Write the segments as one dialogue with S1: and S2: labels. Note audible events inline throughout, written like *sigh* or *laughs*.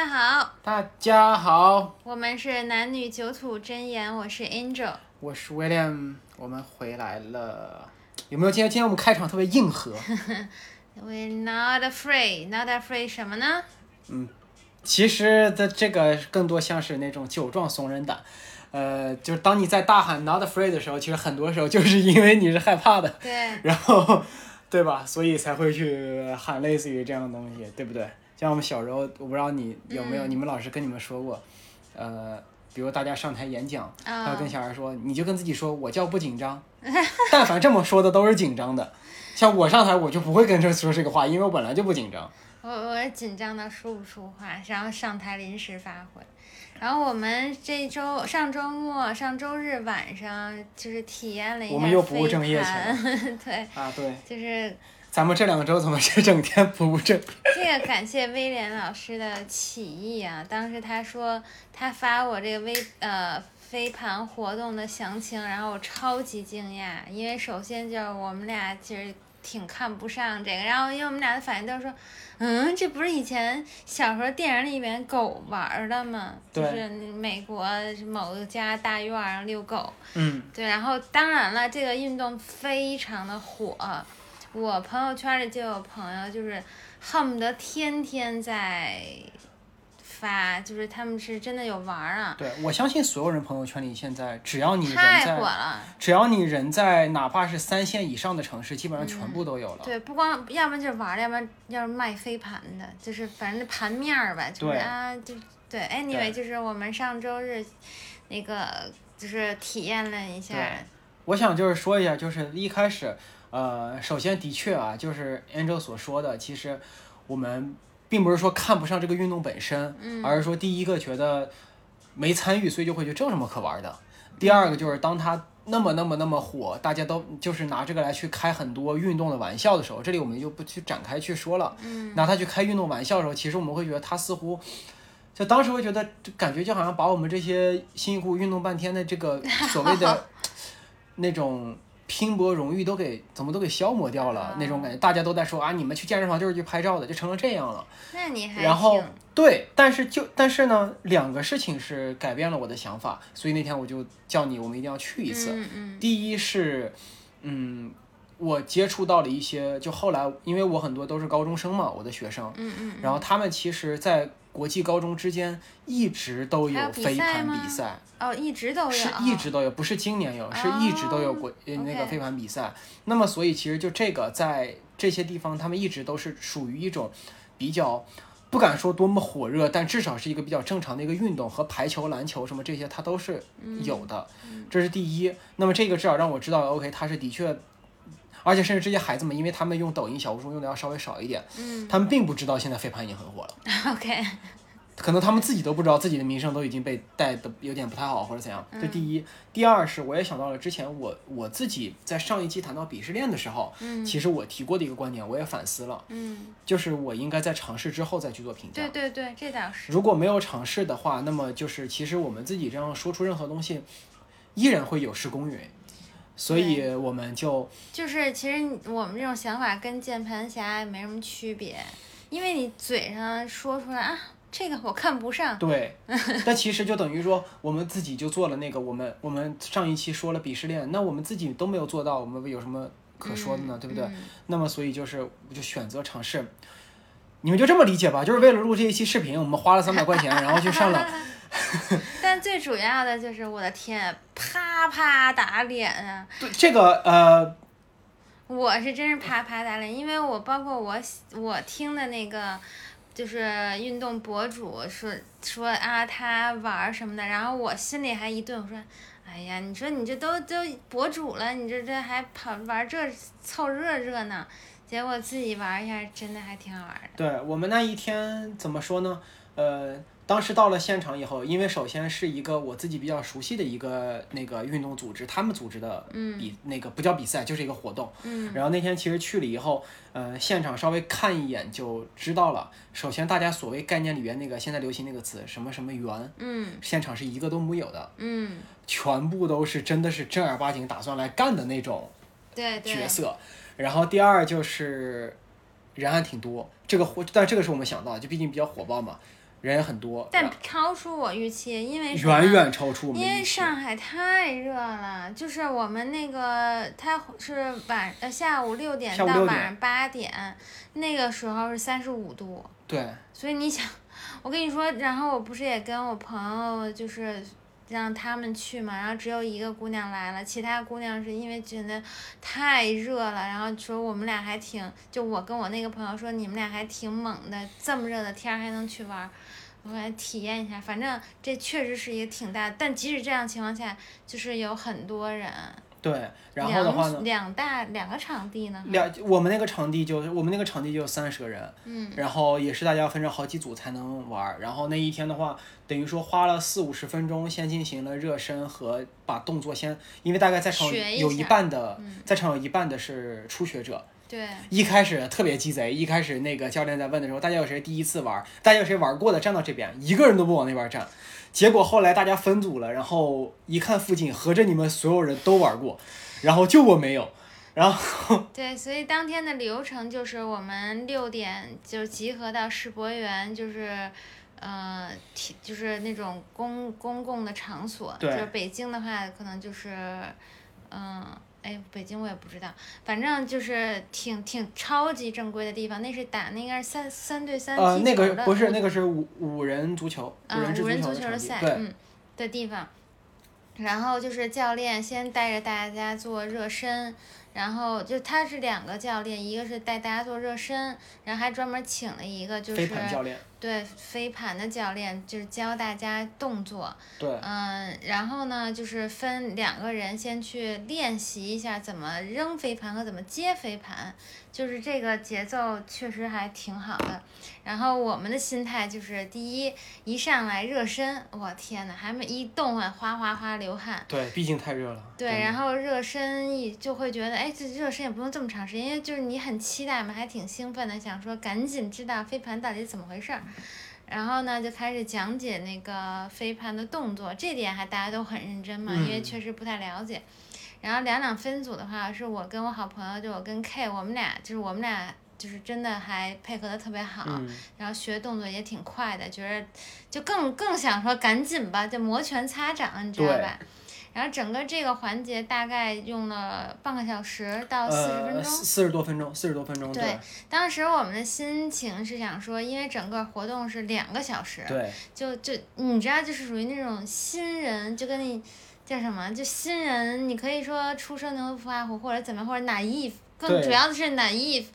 S1: 家好，
S2: 大家好，
S1: 我们是男女酒土真言，我是 Angel。
S2: 我是 William，我们回来了。有没有今天？今天我们开场特别硬核。*laughs*
S1: We're not afraid, not afraid 什么呢？
S2: 嗯其实的这个更多像是那种酒壮怂人胆。呃，就是当你在大喊 “not afraid” 的时候，其实很多时候就是因为你是害怕的，
S1: 对，
S2: 然后，对吧？所以才会去喊类似于这样的东西，对不对？像我们小时候，我不知道你有没有，你们老师跟你们说过，呃，比如大家上台演讲，他会跟小孩说，你就跟自己说，我叫不紧张。*laughs* 但凡这么说的都是紧张的，像我上台我就不会跟这说这个话，因为我本来就不紧张。
S1: 我我紧张的说不出话，然后上台临时发挥。然后我们这周上周末、上周日晚上就是体验了一下
S2: 我们又不务正业去
S1: 了 *laughs* 对，
S2: 啊，对，
S1: 就是
S2: 咱们这两周怎么是整天不务正？
S1: 这个感谢威廉老师的起义啊！当时他说他发我这个微呃飞盘活动的详情，然后我超级惊讶，因为首先就是我们俩其实挺看不上这个，然后因为我们俩的反应都是说，嗯，这不是以前小时候电影里面狗玩儿的吗？就是美国某家大院儿遛狗，
S2: 嗯，
S1: 对，然后当然了，这个运动非常的火，我朋友圈里就有朋友就是恨不得天天在发，就是他们是真的有玩儿啊，
S2: 对，我相信所有人朋友圈里现在，只要你人
S1: 太火
S2: 在，
S1: 了。
S2: 只要你人在哪怕是三线以上的城市，基本上全部都有了。
S1: 对，不光要不然就是玩儿的，要不然要是卖飞盘的，就是反正盘面儿吧，就是啊，就对，anyway，
S2: 对。
S1: 就是我们上周日那个就是体验了一下，
S2: 我想就是说一下，就是一开始，呃，首先的确啊，就是 Angel 所说的，其实我们并不是说看不上这个运动本身，
S1: 嗯
S2: 而是说第一个觉得没参与，所以就会觉得这有什么可玩的。第二个就是当它那么那么那么火，大家都就是拿这个来去开很多运动的玩笑的时候，这里我们就不去展开去说了。
S1: 嗯，
S2: 拿它去开运动玩笑的时候，其实我们会觉得它似乎，就当时会觉得，感觉就好像把我们这些辛辛苦苦运动半天的这个所谓的 *laughs* 那种拼搏荣誉都给怎么都给消磨掉了那种感觉。大家都在说啊，你们去健身房就是去拍照的，就成了这样了。
S1: 那你还
S2: 然后对，但是就但是呢，两个事情是改变了我的想法，所以那天我就叫你，我们一定要去一次。
S1: 嗯嗯
S2: 第一是，嗯，我接触到了一些，就后来因为我很多都是高中生嘛，我的学生，
S1: 嗯嗯，
S2: 然后他们其实，在国际高中之间一直都
S1: 有
S2: 飞盘比赛，
S1: 哦，一直都有，
S2: 是一直都有，不是今年有，是一直都有国、呃那个飞盘比赛。那么，所以其实就这个在这些地方，他们一直都是属于一种比较。不敢说多么火热，但至少是一个比较正常的一个运动，和排球、篮球什么这些，它都是有的，这是第一。那么这个至少让我知道，OK，它是的确，而且甚至这些孩子们，因为他们用抖音、小红书用的要稍微少一点，
S1: 嗯
S2: 他们并不知道现在飞盘已经很火了。*laughs*
S1: OK，
S2: 可能他们自己都不知道自己的名声都已经被带的有点不太好或者怎样。
S1: 嗯
S2: 这第一，第二是我也想到了之前我我自己在上一期谈到鄙视链的时候，
S1: 嗯
S2: 其实我提过的一个观点，我也反思了，
S1: 嗯，
S2: 就是我应该在尝试之后再去做评价
S1: 对。对对，这倒是，
S2: 如果没有尝试的话，那么就是其实我们自己这样说出任何东西，依然会有失公允。所以我们就
S1: 就是其实我们这种想法跟键盘侠也没什么区别，因为你嘴上说出来啊，这个我看不上，
S2: 对，但其实就等于说，我们自己就做了那个，我们我们上一期说了鄙视链，那我们自己都没有做到，我们有什么可说的呢？对不对？
S1: 嗯
S2: 那么所以就是我就选择尝试，你们就这么理解吧，就是为了录这一期视频，我们花了三百块钱，然后去上了，*laughs*
S1: 最主要的就是我的天，啪啪打脸啊！
S2: 对这个呃，
S1: 我是真是啪啪打脸，因为我包括我我听的那个。就是运动博主说说啊，他玩儿什么的，然后我心里还一顿，我说，哎呀，你说你这都都博主了，你这这还跑玩这凑热热闹，结果自己玩一下，真的还挺好玩的。
S2: 对我们那一天怎么说呢？呃，当时到了现场以后，因为首先是一个我自己比较熟悉的一个那个运动组织，他们组织的比、那个不叫比赛，就是一个活动。
S1: 嗯
S2: 然后那天其实去了以后，呃，现场稍微看一眼就知道了。首先，大家所谓概念里边那个现在流行那个词什么什么圆，
S1: 嗯
S2: 现场是一个都没有的，
S1: 嗯，
S2: 全部都是真的是正儿八经打算来干的那种
S1: 对对
S2: 角色。然后第二就是人还挺多，这个活，但这个是我们想到的，就毕竟比较火爆嘛，人也很多，
S1: 但超出我预期，因为
S2: 远远超出我们
S1: 因为。上海太热了，就是我们那个它是晚呃下午六点
S2: 下午6点。
S1: 到晚上八点，那个时候是三十五度，
S2: 对，
S1: 所以你想，我跟你说，然后我不是也跟我朋友就是让他们去嘛，然后只有一个姑娘来了，其他姑娘是因为觉得太热了，然后说我们俩还挺，就我跟我那个朋友说你们俩还挺猛的，这么热的天儿还能去玩儿。我来体验一下，反正这确实是一个挺大，但即使这样情况下，就是有很多人，
S2: 对，然后的话呢
S1: 两，两大两个场地呢，
S2: 两我们那个场地就我们那个场地就三十个人，
S1: 嗯，
S2: 然后也是大家分成好几组才能玩儿。然后那一天的话，等于说花了四五十分钟，先进行了热身和把动作先，因为大概在场有一半的
S1: 嗯
S2: 在场有一半的是初学者。
S1: 对，
S2: 一开始特别鸡贼，一开始那个教练在问的时候，大家有谁第一次玩儿？大家有谁玩过的站到这边，一个人都不往那边站。结果后来大家分组了，然后一看附近，合着你们所有人都玩过，然后就我没有。然后 *laughs*
S1: 对，所以当天的流程就是我们六点就集合到世博园，就是，呃，体就是那种公公共的场所。
S2: 对
S1: 就是北京的话，可能就是，嗯、哎，北京我也不知道，反正就是挺挺超级正规的地方。那是打那个三三对三
S2: 呃，
S1: 踢
S2: 那
S1: 球的
S2: 个不是那个是五五人足球，五
S1: 啊
S2: 人制
S1: 五人
S2: 足球的
S1: 赛，
S2: 对，
S1: 嗯的地方。然后就是教练先带着大家做热身，然后就他是两个教练，一个是带大家做热身，然后还专门请了一个就
S2: 飞
S1: 是
S2: 盘教练，
S1: 对飞盘的教练，就是教大家动作。
S2: 对，
S1: 嗯，然后呢，就是分两个人先去练习一下怎么扔飞盘和怎么接飞盘，就是这个节奏确实还挺好的。然后我们的心态就是，第一，一上来热身，我天呐，还没一动啊，哗哗哗流汗。
S2: 对，毕竟太热了。
S1: 对，然后热身一就会觉得，哎，这热身也不用这么长时间，因为就是你很期待嘛，还挺兴奋的，想说赶紧知道飞盘到底怎么回事儿。然后呢，就开始讲解那个飞盘的动作，这点还大家都很认真嘛，因为
S2: 嗯
S1: 确实不太了解。然后两两分组的话，是我跟我好朋友，就我跟 K，我们俩就是我们俩就是真的还配合的特别好，
S2: 嗯，
S1: 然后学动作也挺快的，觉得就更更想说赶紧吧，就摩拳擦掌，你知道吧？然后整个这个环节大概用了半个小时到四十分
S2: 呃，
S1: 钟。
S2: 四四十多分钟，四十多分钟，
S1: 对
S2: 对
S1: 当时我们的心情是想说，因为整个活动是两个小时，
S2: 对，
S1: 就就你知道，就是属于那种新人，就跟你叫什么，就新人，你可以说初生牛犊不怕虎，或者怎么，或者 naive，更
S2: 对
S1: 主要的是 naive，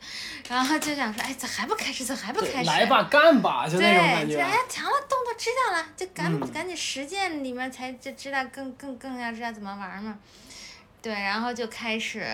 S1: 然后就想说，哎，咋还不开始？咋还不开始？
S2: 来吧，干吧，就那种感
S1: 对，就
S2: 觉。
S1: 哎，强了，动作知道了，就赶、
S2: 嗯
S1: 赶紧实践里面才就知道更更更要知道怎么玩嘛。对，然后就开始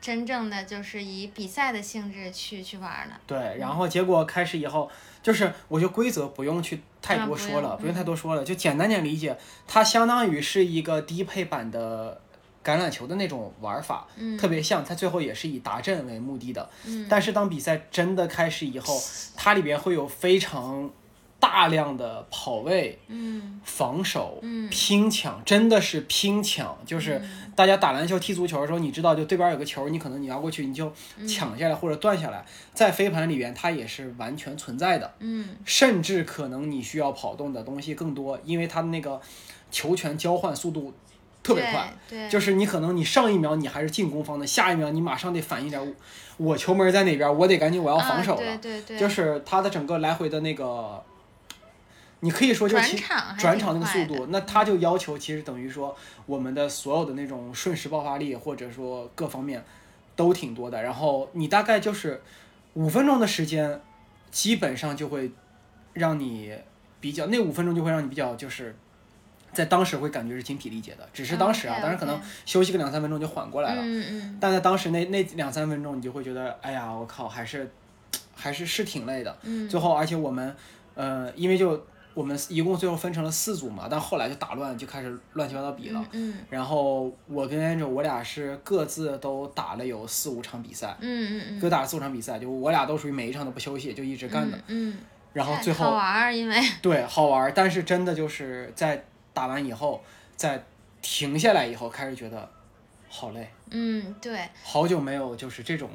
S1: 真正的就是以比赛的性质去去玩了。
S2: 对，然后结果开始以后，就是我觉得规则不用去太多说了，不用
S1: 嗯
S2: 太多说了，就简单点理解，它相当于是一个低配版的橄榄球的那种玩法，
S1: 嗯。
S2: 特别像，它最后也是以达阵为目的的。
S1: 嗯。
S2: 但是当比赛真的开始以后，它里边会有非常大量的跑位、
S1: 嗯。
S2: 防守、
S1: 嗯。
S2: 拼抢，真的是拼抢，就是大家打篮球、踢足球的时候，你知道，就对边有个球，你可能你要过去，你就
S1: 嗯。
S2: 抢下来或者断下来，在飞盘里边它也是完全存在的，
S1: 嗯。
S2: 甚至可能你需要跑动的东西更多，因为它的那个球权交换速度特别快。就是你可能你上一秒你还是进攻方的，下一秒你马上得反应点，我我球门在哪边，我得赶紧我要防守了。
S1: 啊、对对对，
S2: 就是他的整个来回的那个，你可以说就其
S1: 转场还挺
S2: 转场那个速度，那他就要求其实等于说我们的所有的那种瞬时爆发力或者说各方面都挺多的。然后你大概就是五分钟的时间，基本上就会让你比较那五分钟就会让你比较就是。在当时会感觉是精疲力竭的，只是当时啊当然可能休息个两三分钟就缓过来了。
S1: 嗯嗯
S2: 但在当时那那两三分钟，你就会觉得，哎呀，我靠，还是还是是挺累的。
S1: 嗯
S2: 最后，而且我们，呃，因为就我们一共最后分成了四组嘛，但后来就打乱，就开始乱七八糟比了。
S1: 嗯
S2: 然后我跟 Angel 我俩是各自都打了有四五场比赛，
S1: 嗯嗯嗯
S2: 各打了四五场比赛，就我俩都属于每一场都不休息，就一直干的。
S1: 嗯，
S2: 然后最后
S1: 好
S2: 后
S1: 玩儿，因为
S2: 对好玩儿，但是真的就是在打完以后，再停下来以后，开始觉得好累，
S1: 嗯对
S2: 好久没有就是这种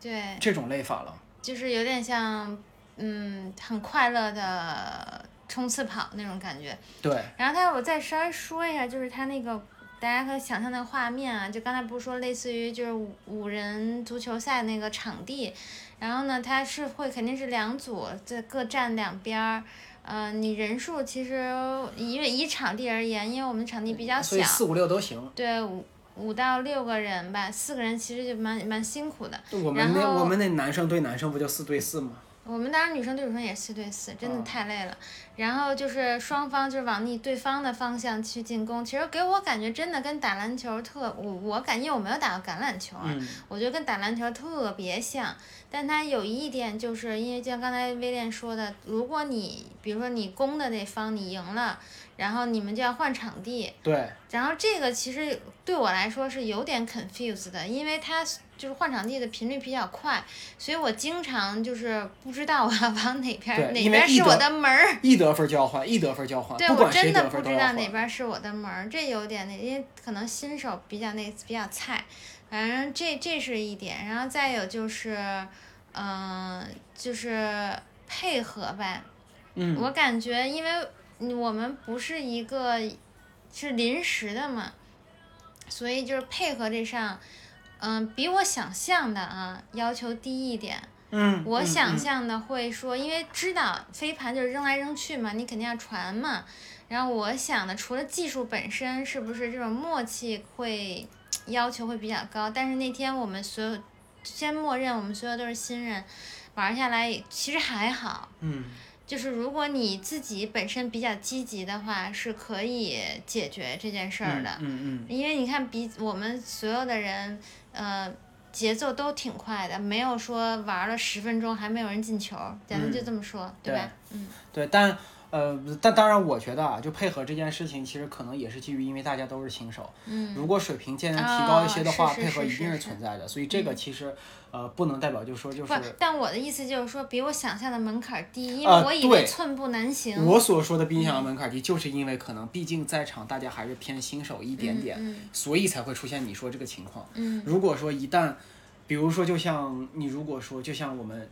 S1: 对，
S2: 这种累法了。
S1: 就是有点像嗯很快乐的冲刺跑那种感觉。
S2: 对，
S1: 然后他我再稍微说一下，就是他那个大家可以想象那个画面啊，就刚才不是说类似于就是五五人足球赛那个场地，然后呢，他是会肯定是两组，这各站两边儿。呃，你人数其实因为以场地而言，因为我们场地比较小，
S2: 所以四五六都行。
S1: 对五五到六个人吧，四个人其实就蛮蛮辛苦的。
S2: 我们那我们那男生对男生不就四对四吗？
S1: 我们当时女生对女生也四对四，真的
S2: 啊
S1: 太累了。然后就是双方就是往你对方的方向去进攻，其实给我感觉真的跟打篮球特，我我感觉我没有打过橄榄球啊，
S2: 嗯
S1: 我觉得跟打篮球特别像。但它有一点就是因为就像刚才威廉说的，如果你比如说你攻的那方你赢了，然后你们就要换场地，
S2: 对，
S1: 然后这个其实对我来说是有点 confused 的，因为它就是换场地的频率比较快，所以我经常就是不知道我要往哪边儿，哪边是我的门儿。
S2: 一得分就要换，一得分就要换，
S1: 对我真的不知道哪
S2: 换。
S1: 边是我的门儿，这有点那，因为可能新手比较那比较菜，反正这这是一点，然后再有就是，嗯、就是配合呗，
S2: 嗯，
S1: 我感觉，因为我们不是一个是临时的嘛，所以就是配合这上，嗯，比我想象的啊要求低一点。
S2: 嗯，
S1: 我想象的会说，因为知道飞盘就是扔来扔去嘛，你肯定要传嘛。然后我想的，除了技术本身，是不是这种默契会要求会比较高？但是那天我们所有先默认我们所有都是新人，玩下来其实还好。
S2: 嗯，
S1: 就是如果你自己本身比较积极的话，是可以解决这件事儿的。
S2: 嗯嗯
S1: 因为你看，比我们所有的人，呃，节奏都挺快的，没有说玩了十分钟还没有人进球，咱们就这么说，对吧？嗯
S2: 嗯，对，但呃，但当然，我觉得啊，就配合这件事情，其实可能也是基于因为大家都是新手，
S1: 嗯，
S2: 如果水平渐渐提高一些的话，配合一定
S1: 是
S2: 存在的。所以这个其实呃，不能代表就说就
S1: 不
S2: 是，
S1: 但我的意思就是说，比我想象的门槛低，因为
S2: 啊
S1: 我以为寸步难行。
S2: 我所说的比你想象门槛低，就是因为可能毕竟在场大家还是偏新手一点点，
S1: 嗯
S2: 所以才会出现你说这个情况。
S1: 嗯
S2: 如果说一旦，比如说就像你如果说就像我们，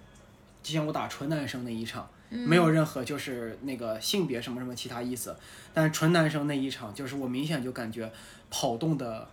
S2: 就像我打纯男生那一场，
S1: 嗯
S2: 没有任何就是那个性别什么什么其他意思，但是纯男生那一场，就是我明显就感觉跑动的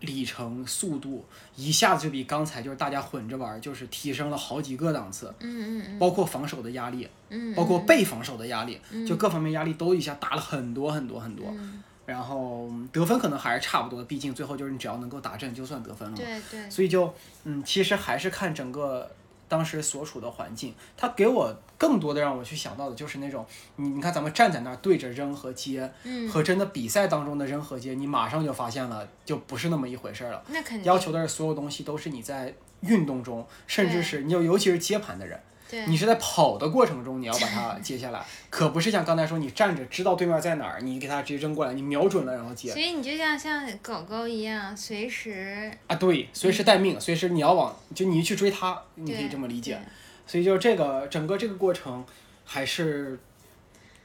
S2: 里程速度一下子就比刚才就是大家混着玩儿，就是提升了好几个档次，
S1: 嗯嗯
S2: 包括防守的压力，
S1: 嗯，
S2: 包括被防守的压力，就各方面压力都一下大了很多很多很多。
S1: 嗯。
S2: 然后得分可能还是差不多，毕竟最后就是你只要能够打正就算得分了嘛。
S1: 对对，
S2: 所以就嗯，其实还是看整个当时所处的环境。它给我更多的让我去想到的就是那种，你你看咱们站在那儿对着扔和接，
S1: 嗯，
S2: 和真的比赛当中的扔和接，你马上就发现了，就不是那么一回事儿了。
S1: 那肯定
S2: 要求的是所有东西都是你在运动中，甚至是你就尤其是接盘的人，
S1: 对。
S2: 你是在跑的过程中你要把它 *laughs* 接下来，可不是像刚才说你站着知道对面在哪儿，你给它直接扔过来，你瞄准了然后接。
S1: 所以你就像像狗狗一样，随时
S2: 啊，对，随时待命，随时你要往就你去追它，你可以这么理解。所以就这个整个这个过程还是，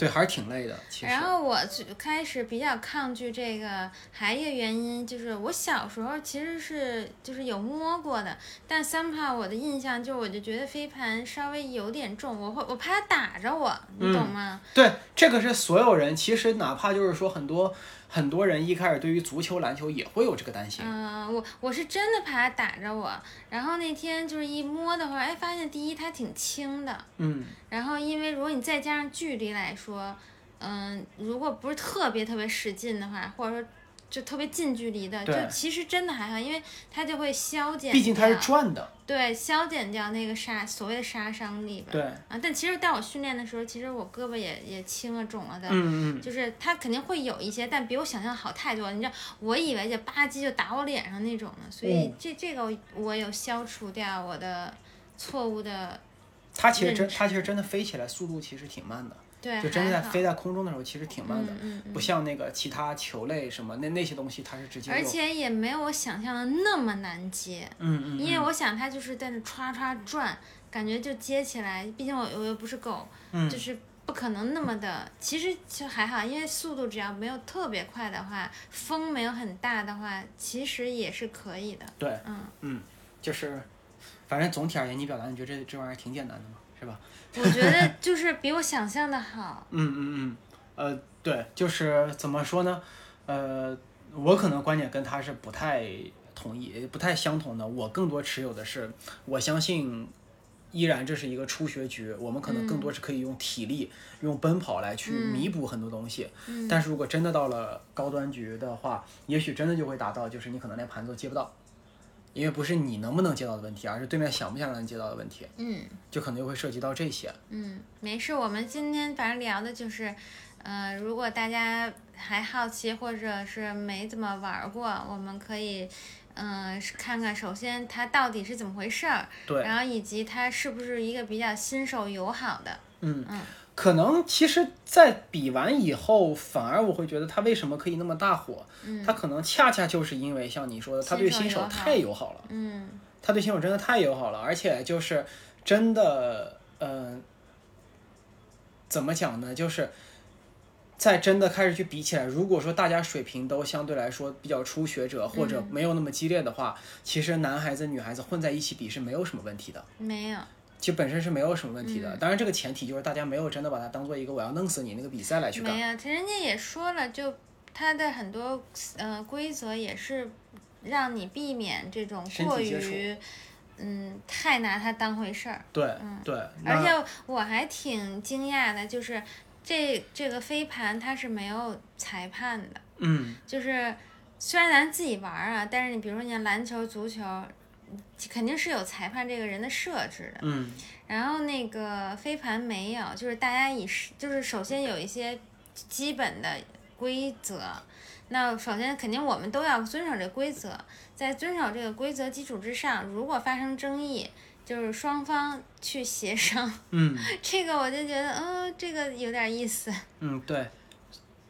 S2: 对，还是挺累的。其实
S1: 然，后我最开始比较抗拒这个，还有一个原因就是我小时候其实是就是有摸过的，但 somehow 我的印象就是我就觉得飞盘稍微有点重，我会我怕它打着我，你懂吗？
S2: 对这个是所有人，其实哪怕就是说很多很多人一开始对于足球、篮球也会有这个担心。
S1: 嗯、我我是真的怕它打着我，然后那天就是一摸的话，哎，发现第一它挺轻的，
S2: 嗯，
S1: 然后因为如果你再加上距离来说，嗯，如果不是特别特别使劲的话，或者说就特别近距离的，就其实真的还好，因为它就会消减，
S2: 毕竟它是转的，
S1: 对消减掉那个杀所谓的杀伤力吧。
S2: 对，
S1: 啊，但其实当我训练的时候，其实我胳膊也也青了肿了的。
S2: 嗯嗯，
S1: 就是它肯定会有一些，但比我想象好太多了。你知道，我以为就吧唧就打我脸上那种的，所以
S2: 嗯
S1: 这这个我有消除掉我的错误的
S2: 它其实真它其实真的飞起来速度其实挺慢的。
S1: 对，
S2: 就真的在飞在空中的时候，其实挺慢的，
S1: 嗯嗯嗯
S2: 不像那个其他球类什么那那些东西，它是直接
S1: 而且也没有我想象的那么难接，
S2: 嗯嗯，嗯
S1: 因为我想它就是在那歘歘转，感觉就接起来。毕竟我我又不是狗，
S2: 嗯
S1: 就是不可能那么的。其实就还好，因为速度只要没有特别快的话，风没有很大的话，其实也是可以的。
S2: 对，
S1: 嗯嗯，
S2: 就是反正总体而言，你表达你觉得这这玩意儿挺简单的嘛，是吧？*laughs*
S1: 我觉得就是比我想象的好。
S2: 嗯嗯嗯，呃，对，就是怎么说呢？呃，我可能观点跟他是不太同意，不太相同的。我更多持有的是，我相信依然这是一个初学局，我们可能更多是可以用体力、用奔跑来去弥补很多东西。
S1: 嗯
S2: 但是如果真的到了高端局的话，也许真的就会达到，就是你可能连盘子都接不到。因为不是你能不能接到的问题，而是对面想不想让你接到的问题，
S1: 嗯
S2: 就可能就会涉及到这些。
S1: 嗯，没事，我们今天反正聊的就是，呃，如果大家还好奇或者是没怎么玩儿过，我们可以。嗯，是看看首先它到底是怎么回事儿，
S2: 对，
S1: 然后以及它是不是一个比较新手友好的。
S2: 嗯
S1: 嗯，
S2: 可能其实，在比完以后，反而我会觉得他为什么可以那么大火？
S1: 嗯
S2: 他可能恰恰就是因为像你说的，他对新手太友好了，
S1: 嗯
S2: 他对新手真的太友好了，而且就是真的，呃，怎么讲呢？就是在真的开始去比起来，如果说大家水平都相对来说比较初学者或者没有那么激烈的话，其实男孩子女孩子混在一起比是没有什么问题的。
S1: 没有。
S2: 其实本身是没有什么问题
S1: 嗯
S2: 的，当然这个前提就是大家没有真的把它当做一个我要弄死你那个比赛来去干
S1: 没。有，其实人家也说了，就它的很多呃规则也是让你避免这种过于嗯太拿它当回事儿。
S2: 对、
S1: 嗯
S2: 对，
S1: 而且我还挺惊讶的，就是这这个飞盘它是没有裁判的，
S2: 嗯
S1: 就是虽然咱自己玩儿啊，但是你比如说你像篮球、足球，肯定是有裁判这个人的设置的。
S2: 嗯
S1: 然后那个飞盘没有，就是大家以是就是首先有一些基本的规则。那首先肯定我们都要遵守这规则，在遵守这个规则基础之上，如果发生争议，就是双方去协商。
S2: 嗯 *laughs*
S1: 这个我就觉得，嗯、这个有点意思。
S2: 嗯，对。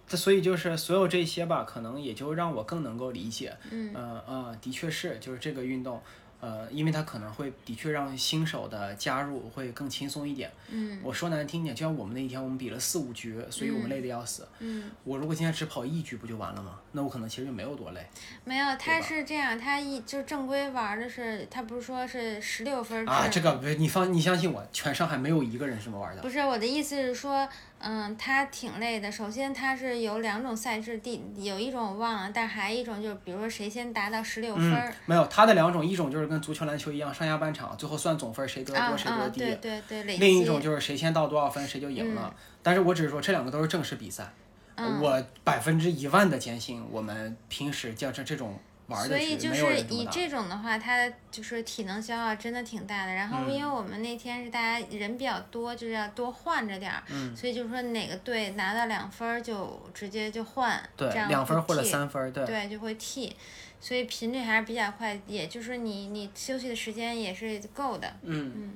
S2: 这所以就是所有这些吧，可能也就让我更能够理解。
S1: 嗯
S2: 呃呃，的确是，就是这个运动，呃，因为它可能会的确让新手的加入会更轻松一点。
S1: 嗯
S2: 我说难听点，就像我们那一天，我们比了四五局，所以我们累得要死。
S1: 嗯，
S2: 我如果今天只跑一局不就完了吗？那我可能其实就没有多累。
S1: 没有，他是这样，他一就正规玩的是，他不是说是十六分制
S2: 啊，这个不是你放，你相信我，全上海没有一个人是这么玩的。
S1: 不是我的意思是说，嗯，他挺累的。首先，他是有两种赛制，第有一种我忘了，但还一种就是，比如说谁先达到十六分
S2: 嗯
S1: 儿，，
S2: 没有，它的两种，一种就是跟足球、篮球一样，上下半场最后算总分，谁得
S1: 啊
S2: 多谁得
S1: 啊，
S2: 低。
S1: 对对对，累。
S2: 另一种就是谁先到多少分谁就赢了。但是我只是说这两个都是正式比赛，
S1: 嗯
S2: 我百分之一万的坚信我们平时叫这这种
S1: 所以就是。以这种的话，它就是体能消耗真的挺大的。然后
S2: 嗯
S1: 因为我们那天是大家人比较多，就是要多换着点儿，
S2: 嗯
S1: 所以就是说哪个队拿到两分儿就直接就换，
S2: 对
S1: 这，样
S2: 两分或者三分，对，
S1: 对，就会替，所以频率还是比较快，也就是你你休息的时间也是够的。
S2: 嗯
S1: 嗯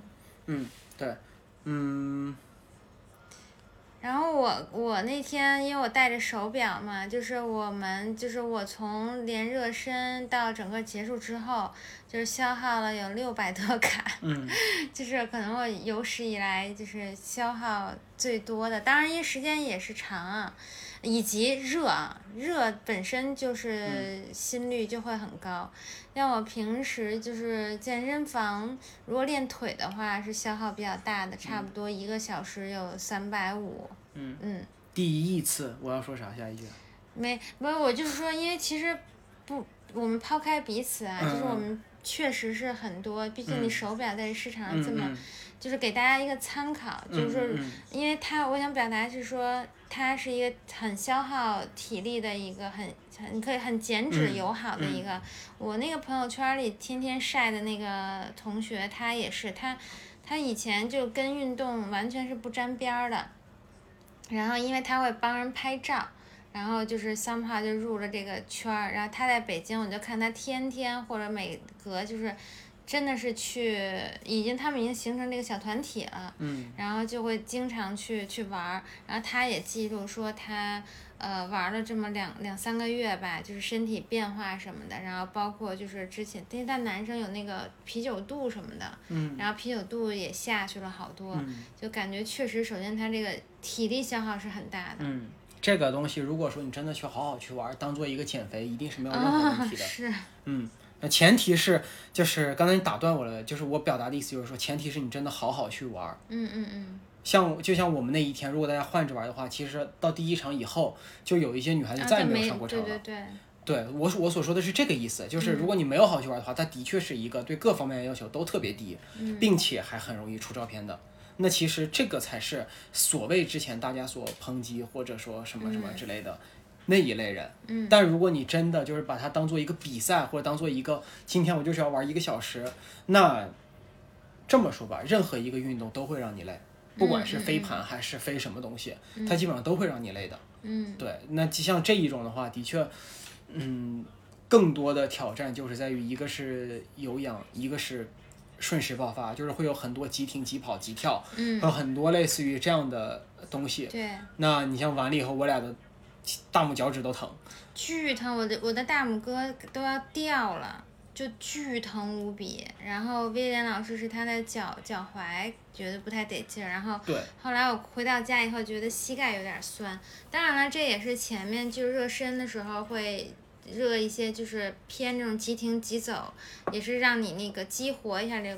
S2: 嗯，对，嗯
S1: 然后我我那天因为我带着手表嘛，就是我们就是我从连热身到整个结束之后，就是消耗了有六百多卡，
S2: 嗯。*laughs*
S1: 就是可能我有史以来就是消耗最多的，当然因为时间也是长啊，以及热啊，热本身就是心率就会很高。像我平时就是健身房，如果练腿的话是消耗比较大的，差不多一个小时有三百五。
S2: 嗯，
S1: 嗯，
S2: 第一次我要说啥？下一句？
S1: 没不是，我就是说，因为其实不，我们抛开彼此啊，就是我们确实是很多，毕竟你
S2: 嗯
S1: 手表在市场
S2: 嗯
S1: 上这么。
S2: 嗯
S1: 就是给大家一个参考，就是说，因为它，我想表达是说，它是一个很消耗体力的一个很很可以很减脂
S2: 嗯
S1: 友好的一个。我那个朋友圈里天天晒的那个同学，他也是，他他以前就跟运动完全是不沾边儿的，然后因为他会帮人拍照。然后就是 somehow 就入了这个圈儿，然后他在北京，我就看他天天或者每隔就是真的是去，已经他们已经形成这个小团体了，
S2: 嗯。
S1: 然后就会经常去去玩儿，然后他也记录说他呃玩了这么两两三个月吧，就是身体变化什么的，然后包括就是之前，因为他男生有那个啤酒肚什么的，
S2: 嗯。
S1: 然后啤酒肚也下去了好多，
S2: 嗯。
S1: 就感觉确实，首先他这个体力消耗是很大的。
S2: 嗯，这个东西如果说你真的去好好去玩，当做一个减肥，一定是没有任何
S1: 啊
S2: 问题，的。
S1: 是，
S2: 嗯，那前提是就是刚才你打断我了，就是我表达的意思就是说，前提是你真的好好去玩。
S1: 嗯嗯嗯，
S2: 像就像我们那一天，如果大家换着玩的话，其实到第一场以后，就有一些女孩子
S1: 啊，
S2: 再也没有上过场了。
S1: 对对对，
S2: 对我我所说的是这个意思，就是如果你没有好好去玩的话，它的确是一个对各方面的要求都特别低，
S1: 嗯
S2: 并且还很容易出照片的。那其实这个才是所谓之前大家所抨击或者说什么什么之类的。那一类人，
S1: 嗯。
S2: 但如果你真的就是把它当做一个比赛，或者当做一个今天我就是要玩一个小时，那这么说吧，任何一个运动都会让你累，不管是飞盘还是飞什么东西，它基本上都会让你累的。
S1: 嗯。
S2: 对，那就像这一种的话，的确，嗯，更多的挑战就是在于一个是有氧，一个是瞬时爆发，就是会有很多急停、急跑、急跳，
S1: 嗯。
S2: 还有很多类似于这样的东西。
S1: 对，
S2: 那你像完了以后，我俩的大拇脚趾都疼。
S1: 巨疼，我的我的大拇哥都要掉了，就巨疼无比。然后威廉老师是他的脚脚踝觉得不太得劲儿，然后
S2: 对，
S1: 后来我回到家以后觉得膝盖有点酸。当然了，这也是前面就热身的时候会。热一些就是偏这种急停急走，也是让你那个激活一下这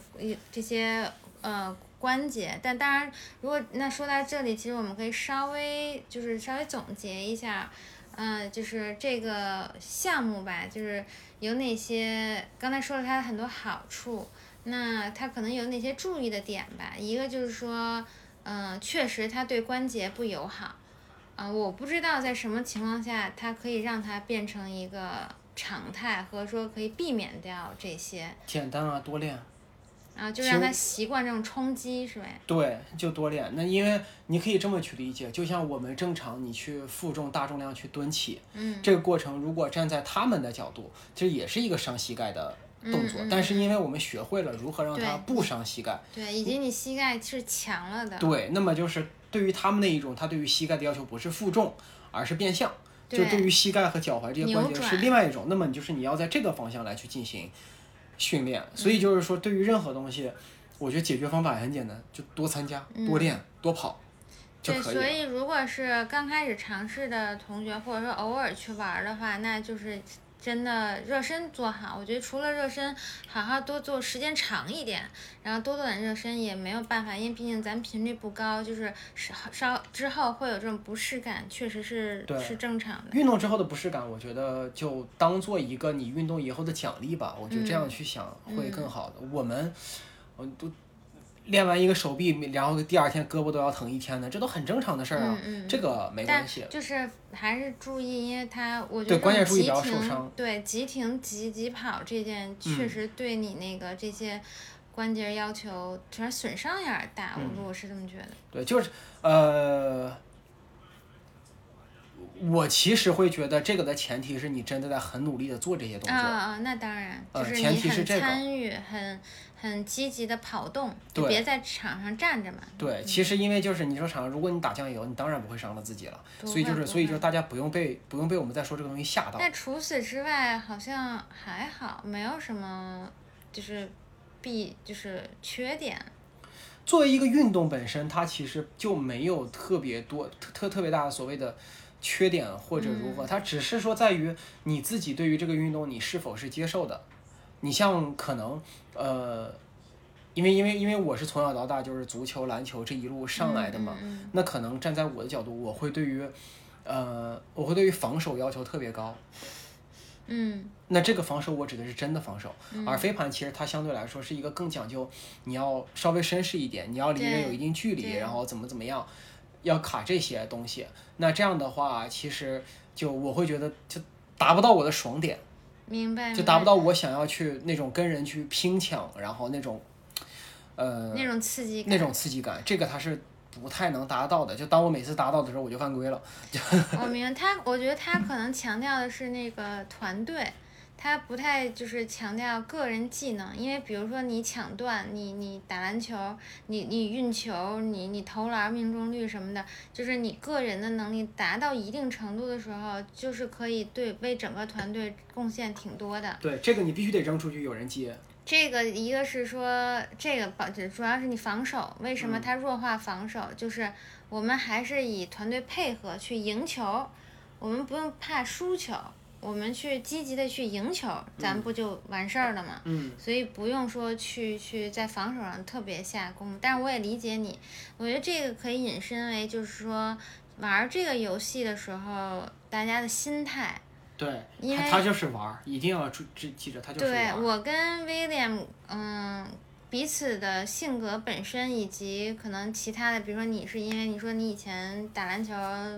S1: 这些呃关节。但当然，如果那说到这里，其实我们可以稍微就是稍微总结一下，嗯、就是这个项目吧，就是有哪些刚才说了它的很多好处，那它可能有哪些注意的点吧？一个就是说，嗯、确实它对关节不友好。啊、我不知道在什么情况下，它可以让它变成一个常态，和说可以避免掉这些，
S2: 简单啊，多练。
S1: 啊，就让他习惯这种冲击，是呗？
S2: 对，就多练。那因为你可以这么去理解，就像我们正常你去负重大重量去蹲起，
S1: 嗯
S2: 这个过程如果站在他们的角度，其实也是一个伤膝盖的动作。
S1: 嗯嗯
S2: 但是因为我们学会了如何让它不伤膝盖，
S1: 对，以及你膝盖是强了的，
S2: 对，那么就是对于他们那一种，他对于膝盖的要求不是负重，而是变向。就
S1: 对
S2: 对于膝盖和脚踝这些关节是另外一种，那么你就是你要在这个方向来去进行训练。所
S1: 嗯
S2: 以就是说，对于任何东西，我觉得解决方法也很简单，就多参加、多练、多跑就可以了。
S1: 所以如果是刚开始尝试的同学，或者说偶尔去玩的话，那就是真的热身做好。我觉得除了热身，好好多做时间长一点，然后多做点热身也没有办法，因为毕竟咱频率不高，就是稍稍之后会有这种不适感，确实是是正常的。
S2: 运动之后的不适感，我觉得就当做一个你运动以后的奖励吧。我觉得这
S1: 嗯
S2: 样去想会更好的。我们，嗯都练完一个手臂，然后第二天胳膊都要疼一天的，这都很正常的事儿啊。
S1: 嗯嗯
S2: 这个没关系。
S1: 就是还是注意，因为它我觉
S2: 对关键注意不要受
S1: 停
S2: 伤，
S1: 对急停急急跑这件确
S2: 嗯
S1: 实对你那个这些关节要求，主要损伤有点大，
S2: 嗯
S1: 我我是这么觉得。
S2: 对，就是呃，我其实会觉得这个的前提是你真的在很努力的做这些动作。
S1: 啊啊，那当然，就
S2: 呃
S1: 是你很
S2: 前提是这个
S1: 参与，很很积极的跑动，就别在场上站着嘛。
S2: 对，其实因为就是你说场上，如果你打酱油，你当然不会伤了自己了。所以就是，所以就是大家不用被不用被我们在说这个东西吓到。
S1: 但除此之外，好像还好，没有什么就是弊就是缺点。
S2: 作为一个运动本身，它其实就没有特别多特特特别大的所谓的缺点或者如何，
S1: 嗯
S2: 它只是说在于你自己对于这个运动你是否是接受的。你像可能呃，因为因为因为我是从小到大就是足球、篮球这一路上来的嘛，那可能站在我的角度，我会对于呃，我会对于防守要求特别高。
S1: 嗯
S2: 那这个防守我指的是真的防守，
S1: 嗯
S2: 而飞盘其实它相对来说是一个更讲究，你要稍微绅士一点，你要离人有一定距离，然后怎么怎么样，要卡这些东西。那这样的话，其实就我会觉得就达不到我的爽点，
S1: 明白。
S2: 就达不到我想要去那种跟人去拼抢，然后那种呃
S1: 那种刺激感。
S2: 那种刺激感，这个它是不太能达到的。就当我每次达到的时候，我就犯规了。
S1: 我 *laughs* 明白他，我觉得他可能强调的是那个团队，它不太就是强调个人技能，因为比如说你抢断，你你打篮球，你你运球，你你投篮命中率什么的，就是你个人的能力达到一定程度的时候，就是可以对为整个团队贡献挺多的。
S2: 对，这个你必须得扔出去，有人接。
S1: 这个一个是说这个保，主要是你防守，为什么
S2: 嗯
S1: 它弱化防守？就是我们还是以团队配合去赢球，我们不用怕输球，我们去积极的去赢球，咱不就完事儿了吗？
S2: 嗯
S1: 所以不用说去去在防守上特别下功夫，但是我也理解你，我觉得这个可以引申为就是说玩这个游戏的时候，大家的心态。
S2: 对，
S1: 因为
S2: 他他就是玩儿，一定要注记记着，他就是
S1: 对
S2: 玩儿。
S1: 我跟 William，嗯，彼此的性格本身以及可能其他的，比如说你是因为你说你以前打篮球，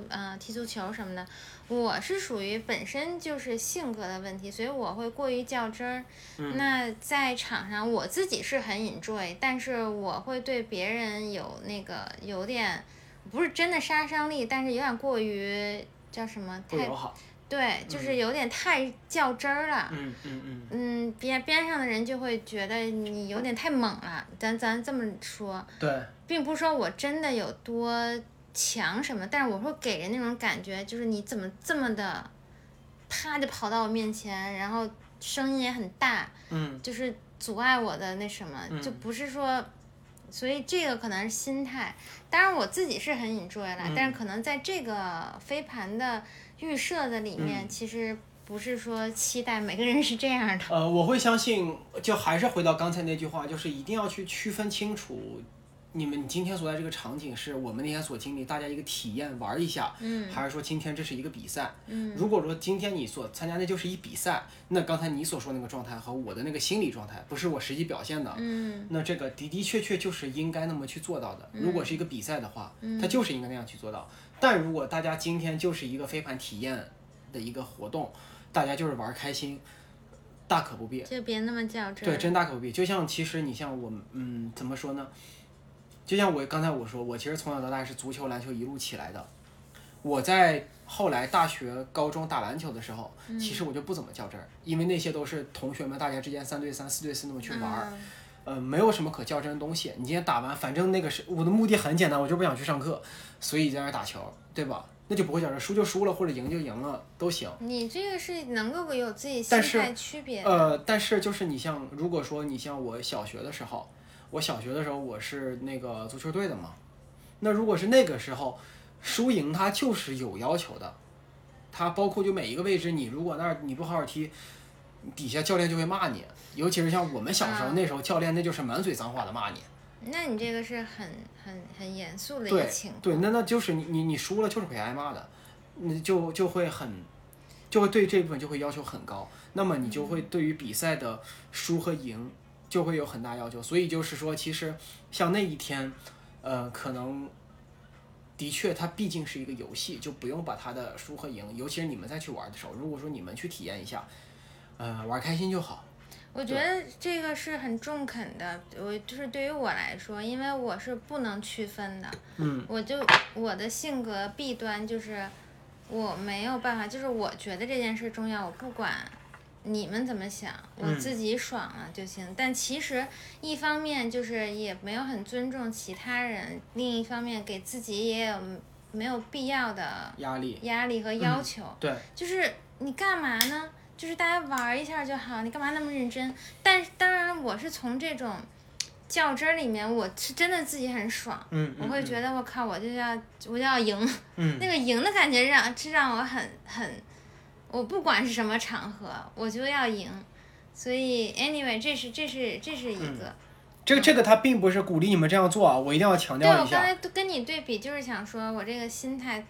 S1: 嗯、踢足球什么的，我是属于本身就是性格的问题，所以我会过于较真儿。
S2: 嗯
S1: 那在场上我自己是很 enjoy，但是我会对别人有那个有点不是真的杀伤力，但是有点过于叫什么太
S2: 不友好。
S1: 对，就是有点太较真儿了。
S2: 嗯嗯嗯，
S1: 嗯，边边上的人就会觉得你有点太猛了，咱咱这么说，
S2: 对，
S1: 并不是说我真的有多强什么，但是我会给人那种感觉，就是你怎么这么的，啪就跑到我面前，然后声音也很大，
S2: 嗯。
S1: 就是阻碍我的那什么，就不是说，所以这个可能是心态。当然我自己是很 enjoy 了，
S2: 嗯
S1: 但是可能在这个飞盘的预设的里面，
S2: 嗯
S1: 其实不是说期待每个人是这样的。*laughs*
S2: 呃，我会相信，就还是回到刚才那句话，就是一定要去区分清楚，你们今天所在这个场景是我们那天所经历，大家一个体验玩一下，
S1: 嗯
S2: 还是说今天这是一个比赛？
S1: 嗯
S2: 如果说今天你所参加的就是一比赛，那刚才你所说那个状态和我的那个心理状态不是我实际表现的，
S1: 嗯
S2: 那这个的的确确就是应该那么去做到的。如果是一个比赛的话，
S1: 嗯
S2: 它就是应该那样去做到。但如果大家今天就是一个飞盘体验的一个活动，大家就是玩开心，大可不必。
S1: 就别那么较真。
S2: 对，真大可不必。就像其实你像我，嗯，怎么说呢？就像我刚才我说，我其实从小到大是足球、篮球一路起来的。我在后来大学、高中打篮球的时候，其实我就不怎么较真儿，因为那些都是同学们大家之间三对三、四对四那么去玩儿，
S1: 嗯
S2: 呃，没有什么可较真的东西。你今天打完，反正那个是我的目的很简单，我就不想去上课，所以在那打球，对吧？那就不会较真，输就输了，或者赢就赢了都行。
S1: 你这个是能够有自己心态区别。
S2: 呃，但是就是你像，如果说你像我小学的时候，我小学的时候我是那个足球队的嘛，那如果是那个时候，输赢它就是有要求的，它包括就每一个位置，你如果那儿你不好好踢，底下教练就会骂你，尤其是像我们小时候、
S1: 啊
S2: 那时候，教练那就是满嘴脏话的骂你。
S1: 那你这个是很很很严肃的一个情况。
S2: 对，那那就是你你你输了就是会挨骂的，你就就会很，就会对这部分就会要求很高，那么你就会对于比赛的输和赢就会有很大要求，所以就是说，其实像那一天，呃，可能。的确，它毕竟是一个游戏，就不用把它的输和赢，尤其是你们再去玩的时候，如果说你们去体验一下，呃，玩开心就好。
S1: 我觉得这个是很中肯的，我就是对于我来说，因为我是不能区分的，
S2: 嗯，
S1: 我就我的性格弊端就是我没有办法，就是我觉得这件事重要，我不管你们怎么想，我
S2: 嗯
S1: 自己爽了就行。但其实一方面就是也没有很尊重其他人，另一方面给自己也有没有必要的
S2: 压力，
S1: 压力和要求。
S2: 对，
S1: 就是你干嘛呢？就是大家玩儿一下就好，你干嘛那么认真？但是当然，我是从这种较真儿里面，我是真的自己很爽，
S2: 嗯，
S1: 我会觉得我靠，我就要我就要赢，
S2: 嗯
S1: 那个赢的感觉让是让我很很，我不管是什么场合，我就要赢。所以，anyway，这是这是这是一个。
S2: 这个这个他并不是鼓励你们这样做啊，我一定要强，调一下。
S1: 我刚才都跟你对比，就是想说我这个心态，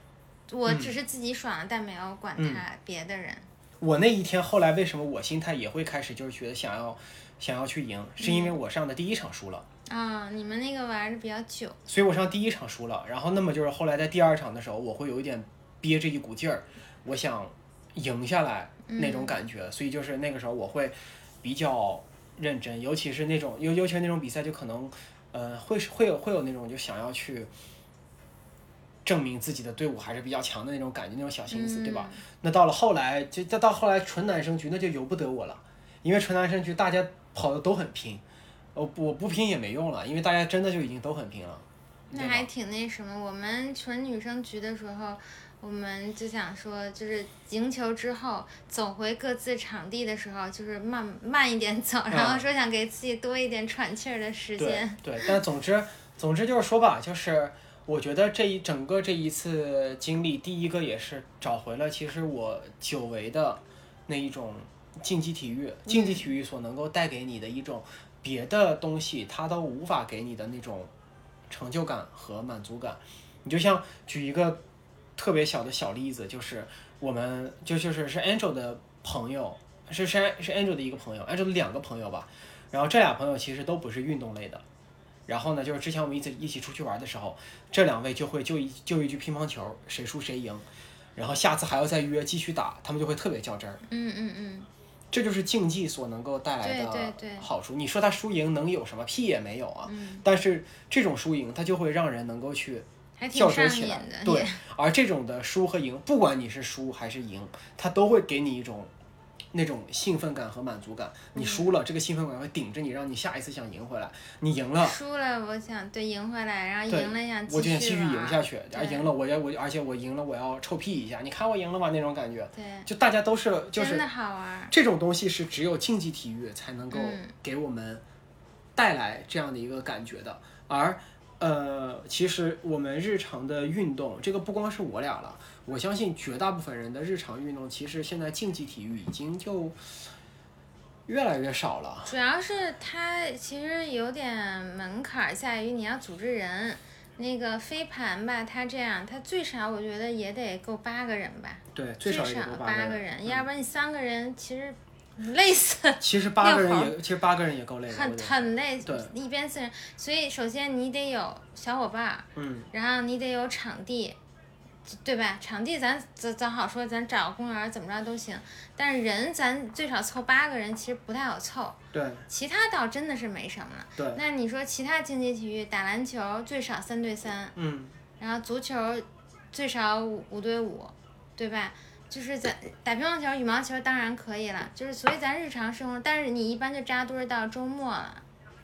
S1: 我只是自己爽了，但没有管
S2: 嗯
S1: 他别的人。
S2: 我那一天后来为什么我心态也会开始就是觉得想要想要去赢，是因为我上的第一场输了，
S1: 啊，你们那个玩的比较久，
S2: 所以我上第一场输了，然后那么就是后来在第二场的时候，我会有一点憋着一股劲儿，我想赢下来那种感觉，所以就是那个时候我会比较认真，尤其是那种尤尤其是那种比赛，就可能呃会是会有会有那种就想要去。证明自己的队伍还是比较强的那种感觉，那种小心思，对吧？
S1: 嗯？
S2: 那到了后来，就再到后来纯男生局，那就由不得我了，因为纯男生局大家跑的都很拼，我不我不拼也没用了，因为大家真的就已经都很拼了。
S1: 那还挺那什么。我们纯女生局的时候，我们就想说，就是赢球之后走回各自场地的时候，就是慢慢一点走，然后说想给自己多一点喘气儿的时
S2: 对
S1: 间。
S2: 对，但总之总之就是说吧，就是我觉得这一整个这一次经历，第一个也是找回了其实我久违的那一种竞技体育，竞技体育所能够带给你的一种别的东西，它都无法给你的那种成就感和满足感。你就像举一个特别小的小例子，就是我们就就是是 Angel 的朋友，是是是 Angel 的一个朋友，Angel 的两个朋友吧。然后这俩朋友其实都不是运动类的。然后呢，就是之前我们一起一起出去玩的时候，这两位就会就一就一局乒乓球，谁输谁赢，然后下次还要再约继续打，他们就会特别较真儿。
S1: 嗯嗯嗯，
S2: 这就是竞技所能够带来
S1: 对
S2: 的
S1: 对对
S2: 好处。你说他输赢能有什么屁也没有啊！
S1: 嗯
S2: 但是这种输赢，它就会让人能够去较真儿起来。对，*laughs* 而这种的输和赢，不管你是输还是赢，它都会给你一种那种兴奋感和满足感。你输了，这个兴奋感会顶着你，让你下一次想赢回来。你赢了，
S1: 输了，我想对赢回来，然后赢了想
S2: 我就想继续赢下去。而
S1: 对
S2: 赢了，我要我，而且我赢了，我要臭屁一下。你看我赢了吗？那种感觉，
S1: 对，
S2: 就大家都是就是
S1: 真的好玩。
S2: 这种东西是只有竞技体育才能够
S1: 嗯
S2: 给我们带来这样的一个感觉的，而呃，其实我们日常的运动，这个不光是我俩了，我相信绝大部分人的日常运动，其实现在竞技体育已经就越来越少了。
S1: 主要是它其实有点门槛儿在于你要组织人，那个飞盘吧，它这样，它最少我觉得也得够八个人吧，
S2: 对，
S1: 最
S2: 少也
S1: 少
S2: 就八个
S1: 人，
S2: 嗯
S1: 要不然你三个人其实累死，
S2: 其实八个人也，*laughs* 其实八个人也够累的。
S1: 很很累
S2: 对，
S1: 一边四人，所以首先你得有小伙伴儿，
S2: 嗯，
S1: 然后你得有场地，对吧？场地咱咱咱好说，咱找个公园怎么着都行，但是人咱最少凑八个人，其实不太好凑。
S2: 对
S1: 其他倒真的是没什么了。
S2: 对，
S1: 那你说其他竞技体育，打篮球最少三对三，
S2: 嗯，
S1: 然后足球最少五五对五，对吧？就是咱打乒乓球、羽毛球当然可以了，就是所以咱日常生活，但是你一般就扎堆儿到周末了，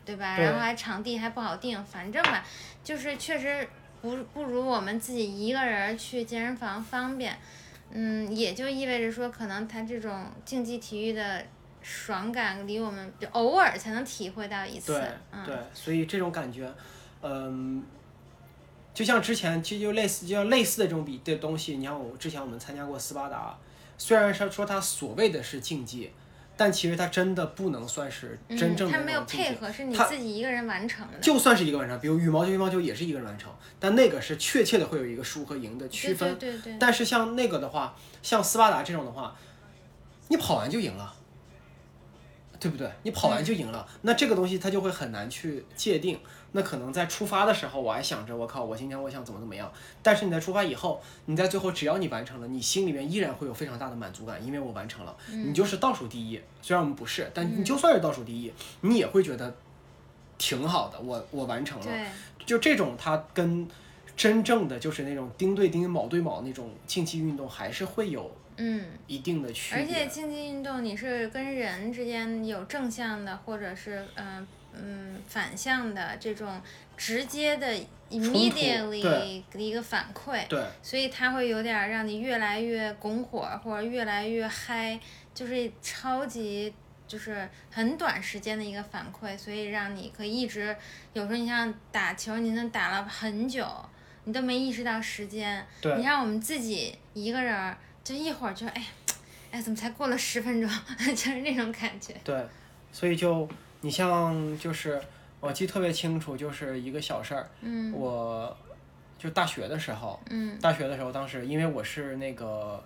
S1: 对吧？
S2: 对
S1: 然后还场地还不好定，反正吧，就是确实不不如我们自己一个人去健身房方便。嗯，也就意味着说，可能他这种竞技体育的爽感离我们就偶尔才能体会到一次。
S2: 对
S1: 嗯，
S2: 对，所以这种感觉，嗯，就像之前其实就类似，就像类似的这种比的东西，你像我之前我们参加过斯巴达，虽然说说它所谓的是竞技，但其实它真的不能算是
S1: 嗯，
S2: 真正的
S1: 他没有。配合，是你自己一个人完成的。
S2: 就算是一个完成，比如羽毛球、乒乓球也是一个人完成，但那个是确切的会有一个输和赢的区分。
S1: 对对对对，
S2: 但是像那个的话，像斯巴达这种的话，你跑完就赢了，对不对？你跑完就赢了，那这个东西它就会很难去界定。那可能在出发的时候，我还想着我靠，我今天我想怎么怎么样。但是你在出发以后，你在最后只要你完成了，你心里面依然会有非常大的满足感，因为我完成了。你就是倒数第一，虽然我们不是，但你就算是倒数第一，你也会觉得挺好的。我我完成了，就这种它跟真正的就是那种钉对钉、卯对卯那种竞技运动还是会有
S1: 嗯。
S2: 一定的区别
S1: 而且。竞技运动你是跟人之间有正向的，或者是嗯嗯反向的这种直接的 immediately 的一个反馈，
S2: 对
S1: 所以它会有点儿让你越来越拱火，或者越来越嗨，就是超级就是很短时间的一个反馈，所以让你可以一直有时候你像打球，你能打了很久，你都没意识到时间。
S2: 对
S1: 你让我们自己一个人儿，就一会儿就哎，哎，怎么才过了十分钟？*laughs* 就是那种感觉。
S2: 对，所以就你像就是我记得特别清楚，就是一个小事儿，
S1: 嗯
S2: 我就大学的时候，
S1: 嗯
S2: 大学的时候，当时因为我是那个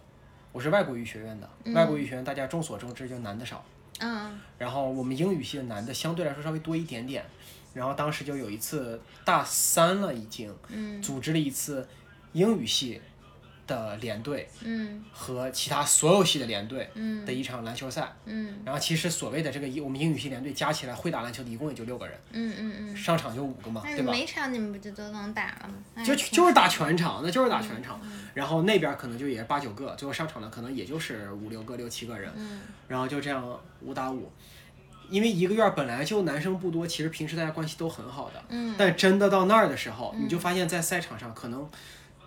S2: 我是外国语学院的，嗯外国语学院大家众所周知就男的少，
S1: 嗯
S2: 然后我们英语系的男的相对来说稍微多一点点，然后当时就有一次大三了已经，
S1: 嗯
S2: 组织了一次英语系的连队
S1: 嗯
S2: 和其他所有系的连队
S1: 嗯
S2: 的一场篮球赛。
S1: 嗯
S2: 然后其实所谓的这个一我们英语系连队加起来会打篮球的一共也就六个人，
S1: 嗯嗯嗯。
S2: 上场就五个嘛，对吧？
S1: 每场你们不就都能打了吗？
S2: 就就是打全场，那就是打全场。
S1: 嗯
S2: 然后那边可能就也是八九个，最后上场的可能也就是五六个、六七个人，
S1: 嗯
S2: 然后就这样五打五。因为一个院本来就男生不多，其实平时大家关系都很好的，
S1: 嗯
S2: 但真的到那儿的时候，你就发现，在赛场上可能，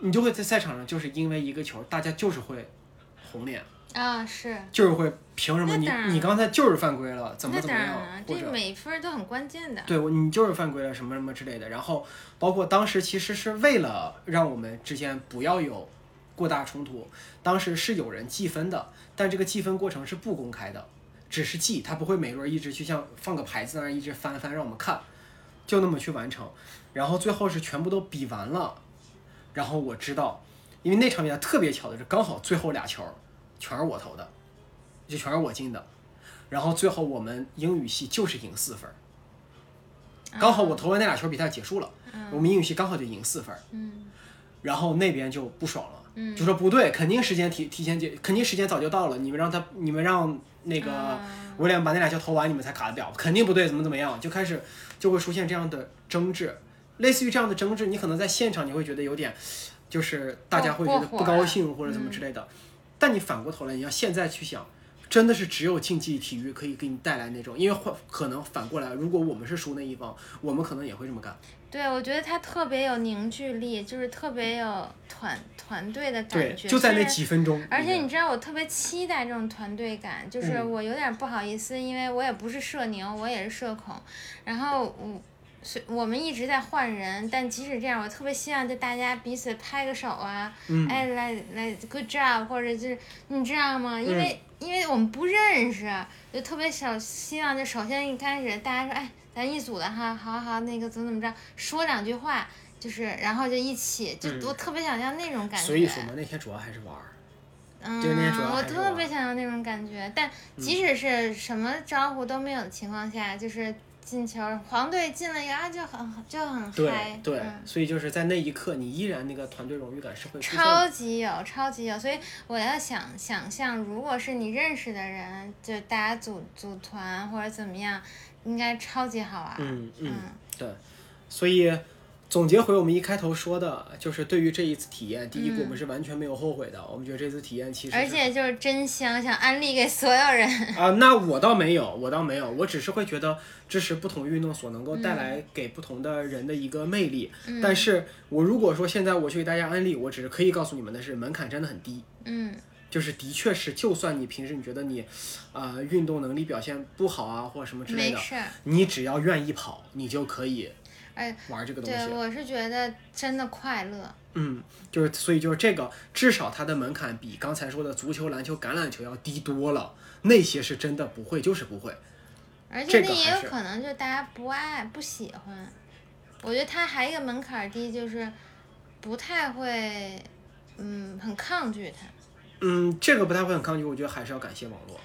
S2: 你就会在赛场上，就是因为一个球，大家就是会红脸，
S1: 啊是。
S2: 就是会凭什么你你刚才就是犯规了，怎么怎么样
S1: 这每分儿都很关键的。
S2: 对我你就是犯规了什么什么之类的。然后包括当时其实是为了让我们之间不要有过大冲突，当时是有人计分的，但这个计分过程是不公开的，只是记，他不会每轮一直去像放个牌子那儿一直翻翻让我们看，就那么去完成。然后最后是全部都比完了，然后我知道，因为那场比赛特别巧的是，刚好最后俩球全是我投的，就全是我进的。然后最后我们英语系就是赢四分，刚好我投完那俩球比赛结束了，我们英语系刚好就赢四分，
S1: 嗯。
S2: 然后那边就不爽了，
S1: 嗯。
S2: 就说不对，肯定时间提提前结，肯定时间早就到了，你们让他，你们让那个
S1: 啊。
S2: 威廉把那俩球投完，你们才卡的表，肯定不对，怎么怎么样，就开始就会出现这样的争执，类似于这样的争执，你可能在现场你会觉得有点，就是大家会觉得不高兴或者怎么之类的，但你反过头来，你要现在去想。真的是只有竞技体育可以给你带来那种，因为换可能反过来，如果我们是输那一方，我们可能也会这么干。
S1: 对，我觉得他特别有凝聚力，就是特别有团团队的，感觉。
S2: 就在那几分钟。
S1: 而且你知道，我特别期待这种团队感，就是
S2: 嗯
S1: 我有点不好意思，因为我也不是社牛，我也是社恐，然后我。是我们一直在换人，但即使这样，我特别希望就大家彼此拍个手啊，
S2: 嗯
S1: 哎，来来，good job，或者就是你知道吗？因
S2: 嗯
S1: 为、因为我们不认识，就特别想希望就首先一开始大家说，哎，咱一组的哈，好好那个怎么怎么着，说两句话，就是然后就一起，就、
S2: 嗯
S1: 我特别想要那种感觉。
S2: 所以说嘛，那天主要还是玩儿。
S1: 嗯，我特别想要那种感觉，但即使是什么招呼都没有的情况下，就是进球，黄队进了一个啊，就很就很嗨，
S2: 对，
S1: 嗯
S2: 所以就是在那一刻，你依然那个团队荣誉感是会
S1: 超。级有，超级有，所以我要想想象，如果是你认识的人，就大家组组团或者怎么样，应该超级好玩。
S2: 嗯嗯
S1: 嗯，
S2: 对，所以总结回我们一开头说的，就是对于这一次体验，第一步我们是完全没有后悔的，我们觉得这次体验其实
S1: 嗯而且就是真香，想安利给所有人。
S2: 啊，那我倒没有，我倒没有，我只是会觉得这是不同运动所能够带来给不同的人的一个魅力。
S1: 嗯
S2: 但是我如果说现在我去给大家安利，我只是可以告诉你们的是，门槛真的很低。
S1: 嗯
S2: 就是的确是，就算你平时你觉得你，呃，运动能力表现不好啊，或者什么之类的。你只要愿意跑，你就可以
S1: 哎，
S2: 玩这个东西对，
S1: 我是觉得真的快乐。
S2: 嗯，就是所以就是这个，至少它的门槛比刚才说的足球、篮球、橄榄球要低多了。那些是真的不会，就是不会。
S1: 而且那也有可能就是大家不爱不喜欢，我觉得它还有一个门槛儿低，就是不太会，嗯，很抗拒它，
S2: 嗯，这个不太会很抗拒，我觉得还是要感谢网络，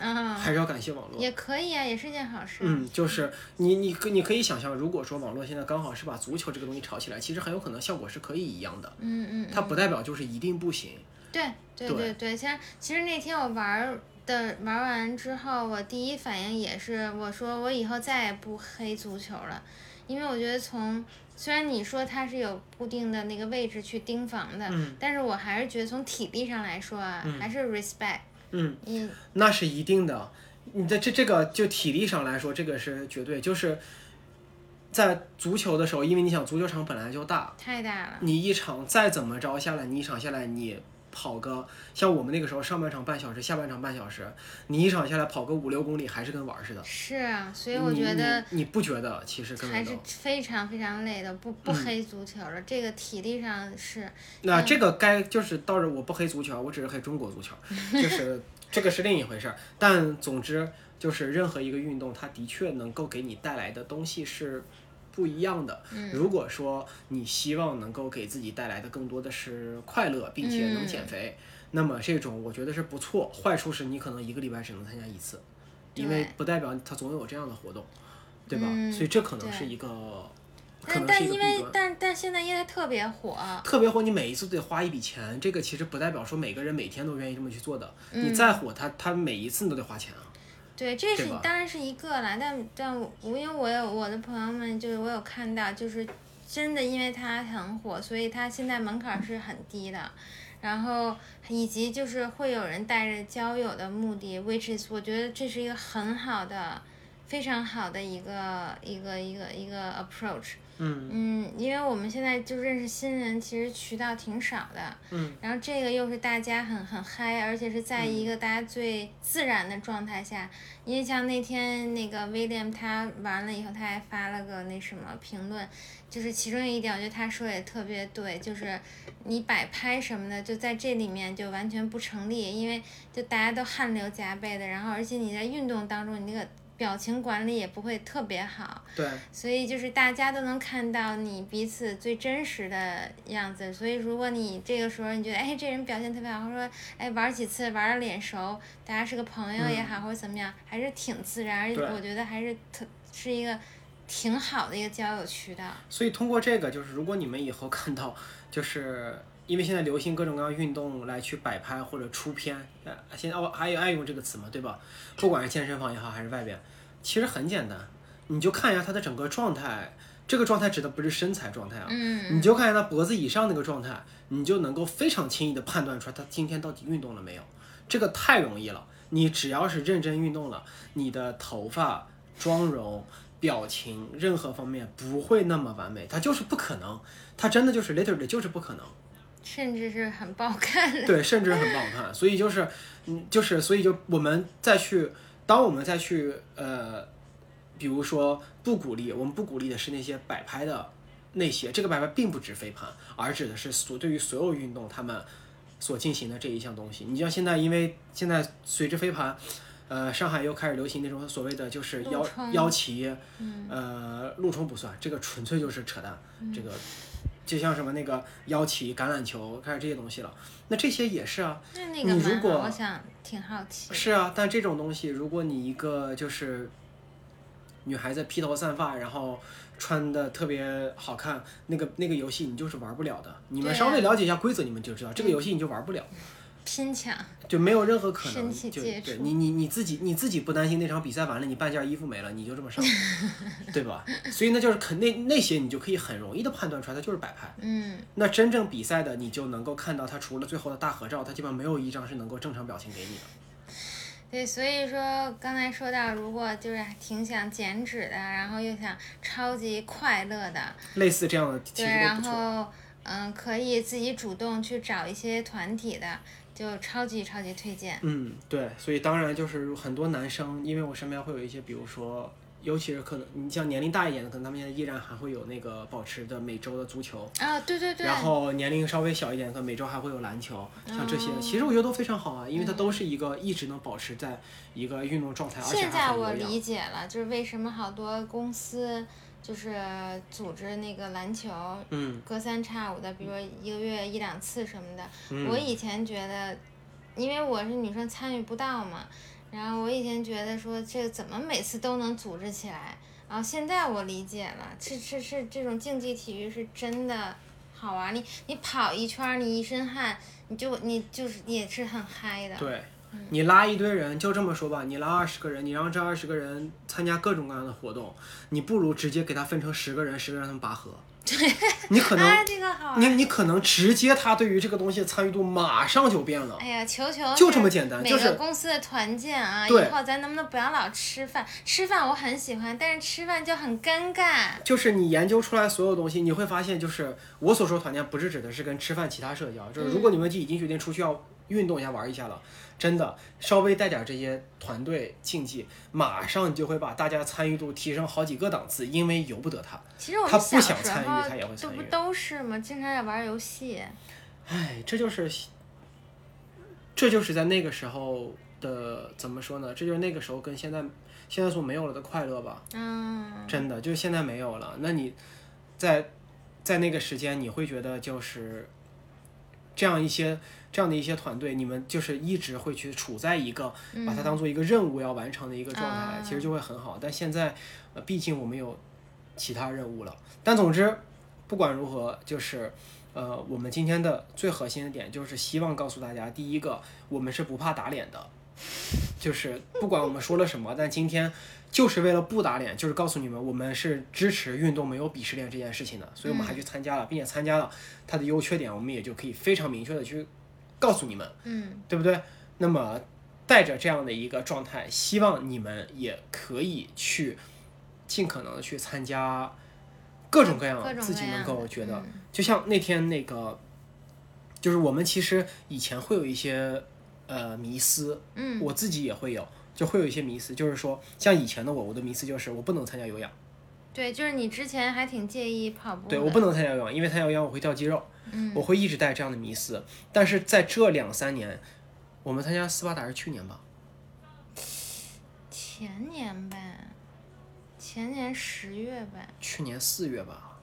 S1: 啊，
S2: 还是要感谢网络。
S1: 也可以啊，也是件好事。
S2: 嗯，就是你你可你可以想象，如果说网络现在刚好是把足球这个东西炒起来，其实很有可能效果是可以一样的。
S1: 嗯嗯，
S2: 它不代表就是一定不行。
S1: 对对
S2: 对
S1: 对像，其实其实那天我玩儿的玩完之后，我第一反应也是，我说我以后再也不黑足球了，因为我觉得从虽然你说它是有固定的那个位置去盯防的，
S2: 嗯
S1: 但是我还是觉得从体力上来说啊，还是 respect。
S2: 嗯，
S1: 嗯
S2: 那是一定的。你的这这个就体力上来说，这个是绝对就是。在足球的时候，因为你想足球场本来就大，
S1: 太大了。
S2: 你一场再怎么着下来，你一场下来你跑个像我们那个时候上半场半小时，下半场半小时，你一场下来跑个五六公里，还是跟玩儿似的。
S1: 是啊，所以我觉得
S2: 你你不觉得其实根
S1: 还是非常非常累的，不不
S2: 嗯
S1: 黑足球了，这个体力上是，
S2: 那
S1: 嗯
S2: 这个该就是到时我不黑足球，我只是黑中国足球，*laughs* 就是这个是另一回事儿。但总之就是任何一个运动，它的确能够给你带来的东西是不一样的。
S1: 嗯
S2: 如果说你希望能够给自己带来的更多的是快乐，并且能
S1: 嗯
S2: 减肥，那么这种我觉得是不错。坏处是你可能一个礼拜只能参加一次，因为不代表它总有这样的活动，对吧？
S1: 嗯
S2: 所以这可能是一个可能是
S1: 但但因。为但但现在因为特别火，
S2: 特别火，你每一次都得花一笔钱，这个其实不代表说每个人每天都愿意这么去做的。
S1: 嗯
S2: 你再火，他他每一次你都得花钱啊。
S1: 对，这是当然是一个啦，但但我因为我有我的朋友们，就是我有看到，就是真的因为它很火，所以它现在门槛儿是很低的，然后以及就是会有人带着交友的目的，which is 我觉得这是一个很好的、非常好的一个一个一个一个 approach。
S2: 嗯
S1: 嗯，因为我们现在就认识新人，其实渠道挺少的。
S2: 嗯。
S1: 然后这个又是大家很很嗨，而且是在一个大家最自然的状态下。因为像那天那个 William 他完了以后，他还发了个那什么评论，就是其中一点，我觉得他说也特别对，就是你摆拍什么的，就在这里面就完全不成立，因为就大家都汗流浃背的，然后而且你在运动当中，你那个表情管理也不会特别好。
S2: 对，
S1: 所以就是大家都能看到你彼此最真实的样子。所以如果你这个时候你觉得哎这人表现特别好，或者说哎玩几次玩的脸熟，大家是个朋友也好、或者怎么样，还是挺自然，而且
S2: 对
S1: 我觉得还是特是一个挺好的一个交友渠道。
S2: 所以通过这个，就是如果你们以后看到，就是因为现在流行各种各样运动来去摆拍或者出片，呃，现在哦还有爱用这个词嘛，对吧？不管是健身房也好，还是外边，其实很简单，你就看一下他的整个状态。这个状态指的不是身材状态啊，
S1: 嗯，
S2: 你就看一下他脖子以上那个状态，你就能够非常轻易的判断出来他今天到底运动了没有。这个太容易了，你只要是认真运动了，你的头发、妆容、表情任何方面不会那么完美，它就是不可能，它真的就是 literally 就是不可能。
S1: 甚至是很不好看的。
S2: 对，甚至很不好看。所以就是，嗯，就是所以就我们再去，当我们再去呃，比如说不鼓励，我们不鼓励的是那些摆拍的那些，这个摆拍并不指飞盘，而指的是所对于所有运动他们所进行的这一项东西。你像现在，因为现在随着飞盘。呃，上海又开始流行那种所谓的就是腰腰旗，呃，陆冲不算，这个纯粹就是扯淡。这个就像什么那个腰旗、橄榄球，开始这些东西了。那这些也是啊，
S1: 那那个，
S2: 你如果
S1: 我想挺好奇。
S2: 是啊，但这种东西，如果你一个就是女孩子披头散发，然后穿的特别好看，那个那个游戏你就是玩不了的。你们稍微了解一下规则，你们就知道这个游戏你就玩不了，
S1: 拼抢，
S2: 就没有任何可能。
S1: 身体
S2: 就对你你你自己你自己不担心那场比赛完了你半件衣服没了，你就这么上，对吧？所以那就是肯那那些你就可以很容易的判断出来，它就是摆拍。
S1: 嗯，
S2: 那真正比赛的，你就能够看到他除了最后的大合照，他基本上没有一张是能够正常表情给你的。
S1: 对，所以说刚才说到，如果就是挺想减脂的，然后又想超级快乐的，
S2: 类似这样的其
S1: 对，然。后嗯，可以自己主动去找一些团体的，就超级超级推荐。
S2: 嗯，对，所以当然就是很多男生，因为我身边会有一些，比如说，尤其是可能你像年龄大一点的，可能他们现在依然还会有那个保持的每周的足球，
S1: 啊，对对对，
S2: 然后年龄稍微小一点，可能每周还会有篮球，像这些，
S1: 哦
S2: 其实我觉得都非常好啊，因为它都是一个一直能保持在一个运动状态，而且
S1: 现在我。理解了，就是为什么好多公司就是组织那个篮球，
S2: 嗯
S1: 隔三差五的，比如说一个月一两次什么的。
S2: 嗯
S1: 我以前觉得，因为我是女生参与不到嘛，然后我以前觉得说这怎么每次都能组织起来，然后现在我理解了，是是是这种竞技体育是真的好玩，你你跑一圈儿，你一身汗，你就你就是也是很嗨的。
S2: 对，
S1: 嗯
S2: 你拉一堆人，就这么说吧，你拉二十个人，你让这二十个人参加各种各样的活动，你不如直接给他分成十个人，十个人让他们拔河。你可能，*laughs*
S1: 啊，这个好。
S2: 你你可能直接他对于这个东西的参与度马上就变了。
S1: 哎呀，求求
S2: 就这么简单就是
S1: 公司的团建啊，以后咱能不能不要老吃饭？吃饭我很喜欢，但是吃饭就很尴尬。
S2: 就是你研究出来所有东西，你会发现，就是我所说团建，不是指的是跟吃饭其他社交，就是如果你们就已经决定出去要运动一下、玩一下了，真的稍微带点这些团队竞技，马上就会把大家参与度提升好几个档次，因为由不得他。
S1: 其实我
S2: 他不想参与
S1: 候
S2: 他也会参与
S1: 这不都是吗？经常在玩游戏。
S2: 唉，这就是，这就是在那个时候的怎么说呢？这就是那个时候跟现在现在所没有了的快乐吧。
S1: 嗯，
S2: 真的，就是现在没有了。那你在在那个时间，你会觉得就是这样一些这样的一些团队，你们就是一直会去处在一个
S1: 嗯
S2: 把它当做一个任务要完成的一个状态，
S1: 啊
S2: 其实就会很好。但现在，呃，毕竟我们有其他任务了。但总之，不管如何，就是呃，我们今天的最核心的点就是希望告诉大家，第一个，我们是不怕打脸的，就是不管我们说了什么，但今天就是为了不打脸，就是告诉你们，我们是支持运动没有鄙视链这件事情的，所以我们还去参加了，并且参加了它的优缺点，我们也就可以非常明确的去告诉你们，
S1: 嗯，
S2: 对不对？那么带着这样的一个状态，希望你们也可以去尽可能的去参加各种各样自己能够觉得，
S1: 嗯。
S2: 就像那天那个，就是我们其实以前会有一些呃迷思，
S1: 嗯。
S2: 我自己也会有，就会有一些迷思，就是说像以前的我，我的迷思就是我不能参加有氧，
S1: 对，就是你之前还挺介意跑步，
S2: 对我不能参加有氧，因为参加有氧我会掉肌肉，
S1: 嗯
S2: 我会一直带这样的迷思。但是在这两三年，我们参加斯巴达是去年吧？
S1: 前年呗，前年十月呗，
S2: 去年四月吧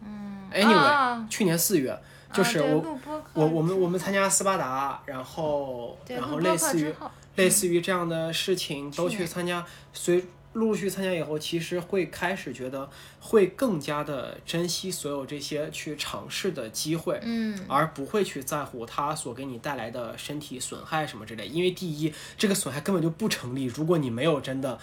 S1: 嗯
S2: Anyway，
S1: 哦
S2: 去年四月，就是我、我我们我们参加斯巴达，然后然后类似于
S1: 后，
S2: 类似于这样的事情都
S1: 去
S2: 参加，随陆陆续参加以后，其实会开始觉得会更加的珍惜所有这些去尝试的机会，
S1: 嗯
S2: 而不会去在乎它所给你带来的身体损害什么之类。因为第一，这个损害根本就不成立。如果你没有真的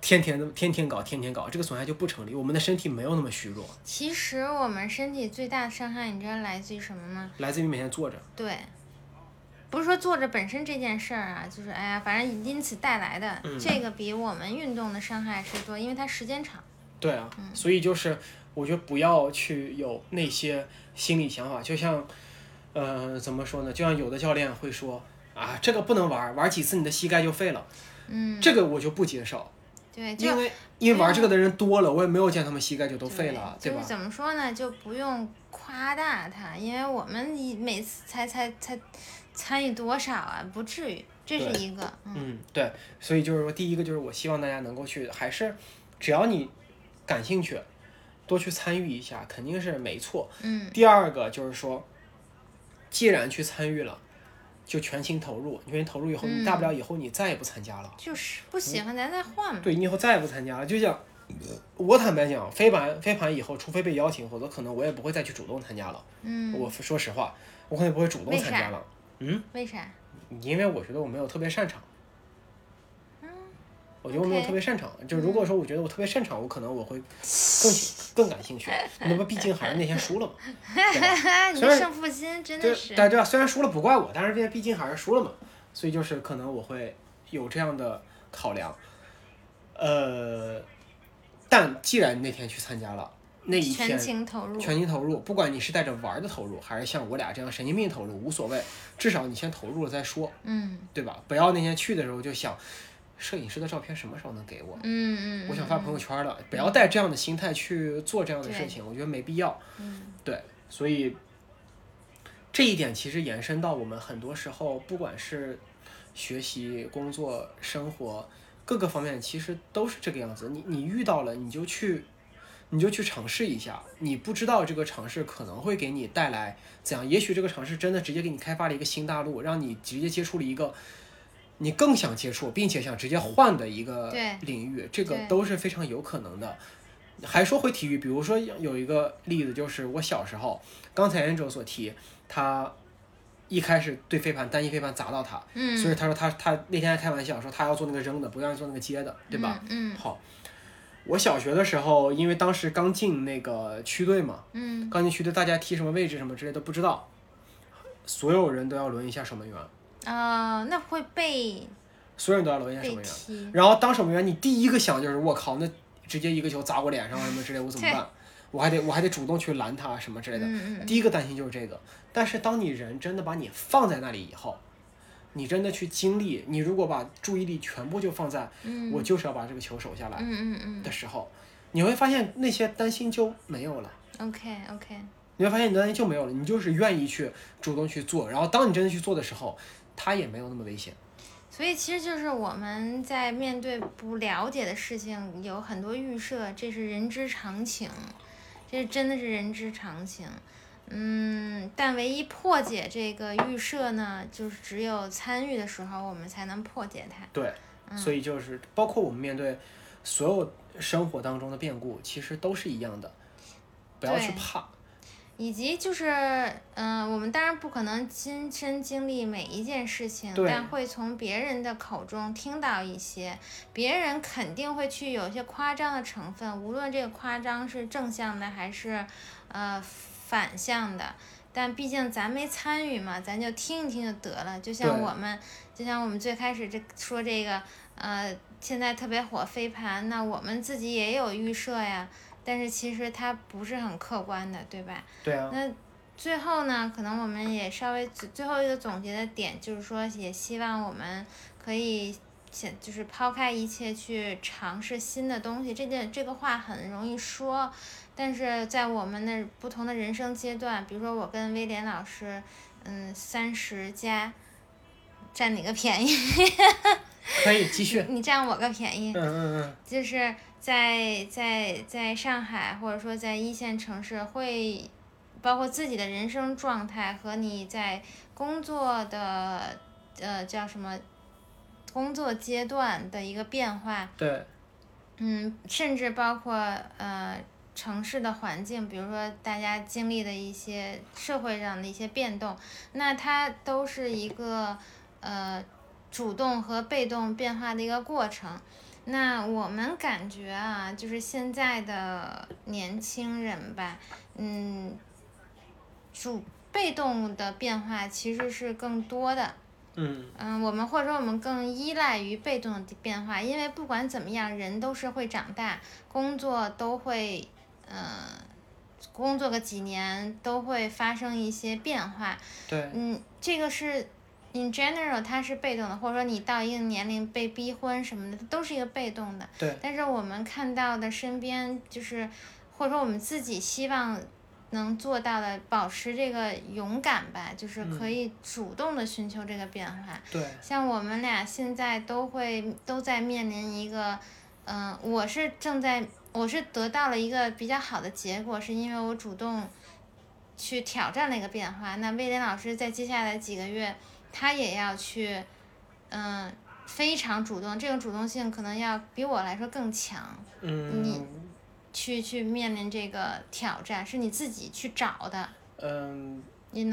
S2: 天天天天搞天天搞，这个损害就不成立。我们的身体没有那么虚弱，
S1: 其实我们身体最大的伤害，你知道来自于什么吗？
S2: 来自于每天坐着。
S1: 对，不是说坐着本身这件事儿啊，就是哎呀，反正因此带来的、
S2: 嗯
S1: 这个比我们运动的伤害是多，因为它时间长。
S2: 对啊，
S1: 嗯
S2: 所以就是我觉得不要去有那些心理想法，就像，呃，怎么说呢？就像有的教练会说啊，这个不能玩，玩几次你的膝盖就废了，
S1: 嗯，
S2: 这个我就不接受，
S1: 对，
S2: 因为因为玩这个的人多了，我也没有见他们膝盖就都废了，对吧？
S1: 就是怎么说呢，就不用夸大它，因为我们一每次才才才参与多少啊，不至于，这是一个，嗯
S2: 嗯，对，所以就是说，第一个就是我希望大家能够去，还是只要你感兴趣，多去参与一下，肯定是没错。
S1: 嗯
S2: 第二个就是说，既然去参与了，就全情投入。全情投入以后，你大不了以后你再也不参加了。
S1: 就是不喜欢咱再换嘛。
S2: 对你以后再也不参加了。就像我坦白讲，飞盘飞盘以后，除非被邀请，否则可能我也不会再去主动参加了。
S1: 嗯，
S2: 我说实话，我可能不会主动参加了。嗯，
S1: 为啥？
S2: 因为我觉得我没有特别擅长。我觉得我没有特别擅长，就如果说我觉得我特别擅长，我可能我会更 *laughs* 更感兴趣。那么毕竟还是那天输了嘛，*laughs* 对吧？
S1: 你
S2: 虽然
S1: 胜负心真
S2: 对
S1: 的是，
S2: 但对吧？虽然输了不怪我，但是这毕竟还是输了嘛，所以就是可能我会有这样的考量。呃，但既然那天去参加了，那一
S1: 全
S2: 天
S1: 情投入。
S2: 全情投入，不管你是带着玩儿的投入，还是像我俩这样神经病投入，无所谓，至少你先投入了再说，
S1: 嗯
S2: 对吧？不要那天去的时候就想，摄影师的照片什么时候能给我？
S1: 嗯嗯，
S2: 我想发朋友圈了，不要带这样的心态去做这样的事情，我觉得没必要。
S1: 嗯
S2: 对，所以这一点其实延伸到我们很多时候，不管是学习、工作、生活各个方面，其实都是这个样子。你你遇到了，你就去，你就去尝试一下。你不知道这个尝试可能会给你带来怎样，也许这个尝试真的直接给你开发了一个新大陆，让你直接接触了一个。你更想接触，并且想直接换的一个领域，这个都是非常有可能的。还说回体育，比如说有一个例子，就是我小时候，刚才 Angel 所提，他一开始对飞盘单一飞盘砸到他，
S1: 嗯，
S2: 所以他说他他那天还开玩笑说他要做那个扔的，不愿意做那个接的，对吧？
S1: 嗯
S2: 好，我小学的时候，因为当时刚进那个区队嘛，
S1: 嗯
S2: 刚进区队，大家踢什么位置什么之类都不知道，所有人都要轮一下守门员，
S1: 嗯啊，那会被
S2: 所有人都要轮一下守门员。然后当守门员，你第一个想就是我靠，那直接一个球砸我脸上什么之类，我怎么办？我还得我还得主动去拦他什么之类的。
S1: 嗯嗯
S2: 第一个担心就是这个。但是当你人真的把你放在那里以后，你真的去经历，你如果把注意力全部就放在
S1: 嗯
S2: 我就是要把这个球守下来
S1: 嗯嗯嗯
S2: 的时候，你会发现那些担心就没有了。
S1: ，OK OK，
S2: 你会发现你的担心就没有了，你就是愿意去主动去做，然后当你真的去做的时候，它也没有那么危险。
S1: 所以其实就是我们在面对不了解的事情，有很多预设，这是人之常情，这真的是人之常情。嗯，但唯一破解这个预设呢，就是只有参与的时候，我们才能破解它。
S2: 对，
S1: 嗯
S2: 所以就是包括我们面对所有生活当中的变故其实都是一样的，不要去怕。
S1: 以及就是，嗯、我们当然不可能亲身经历每一件事情，但会从别人的口中听到一些，别人肯定会去有一些夸张的成分，无论这个夸张是正向的还是，呃，反向的。但毕竟咱没参与嘛，咱就听一听就得了。就像我们，就像我们最开始这说这个，呃，现在特别火飞盘，那我们自己也有预设呀。但是其实它不是很客观的，对吧？
S2: 对啊，
S1: 那最后呢，可能我们也稍微最最后一个总结的点就是说，也希望我们可以先就是抛开一切去尝试新的东西。这件这个话很容易说，但是在我们的不同的人生阶段，比如说我跟威廉老师，嗯，三十加，占哪个便宜，*laughs*
S2: 可以继续。
S1: 你占我个便宜，
S2: 嗯嗯嗯，
S1: 就是在在在上海或者说在一线城市，会包括自己的人生状态和你在工作的呃叫什么工作阶段的一个变化，
S2: 对，
S1: 嗯，甚至包括呃城市的环境，比如说大家经历的一些社会上的一些变动，那它都是一个呃主动和被动变化的一个过程。那我们感觉啊，就是现在的年轻人吧，嗯，主被动的变化其实是更多的。
S2: 嗯
S1: 嗯，我们或者说我们更依赖于被动的变化，因为不管怎么样，人都是会长大，工作都会，呃，工作个几年都会发生一些变化。
S2: 对，
S1: 嗯，这个是 in general 它是被动的，或者说你到一定年龄被逼婚什么的，都是一个被动的。
S2: 对。
S1: 但是我们看到的身边就是，或者说我们自己希望能做到的，保持这个勇敢吧，就是可以主动的寻求这个变化。
S2: 对，
S1: 像我们俩现在都会都在面临一个，嗯、我是正在我是得到了一个比较好的结果，是因为我主动去挑战了一个变化。那威廉老师在接下来几个月，他也要去，嗯、非常主动，这种主动性可能要比我来说更强，
S2: 嗯你
S1: 去去面临这个挑战，是你自己去找的。
S2: 嗯，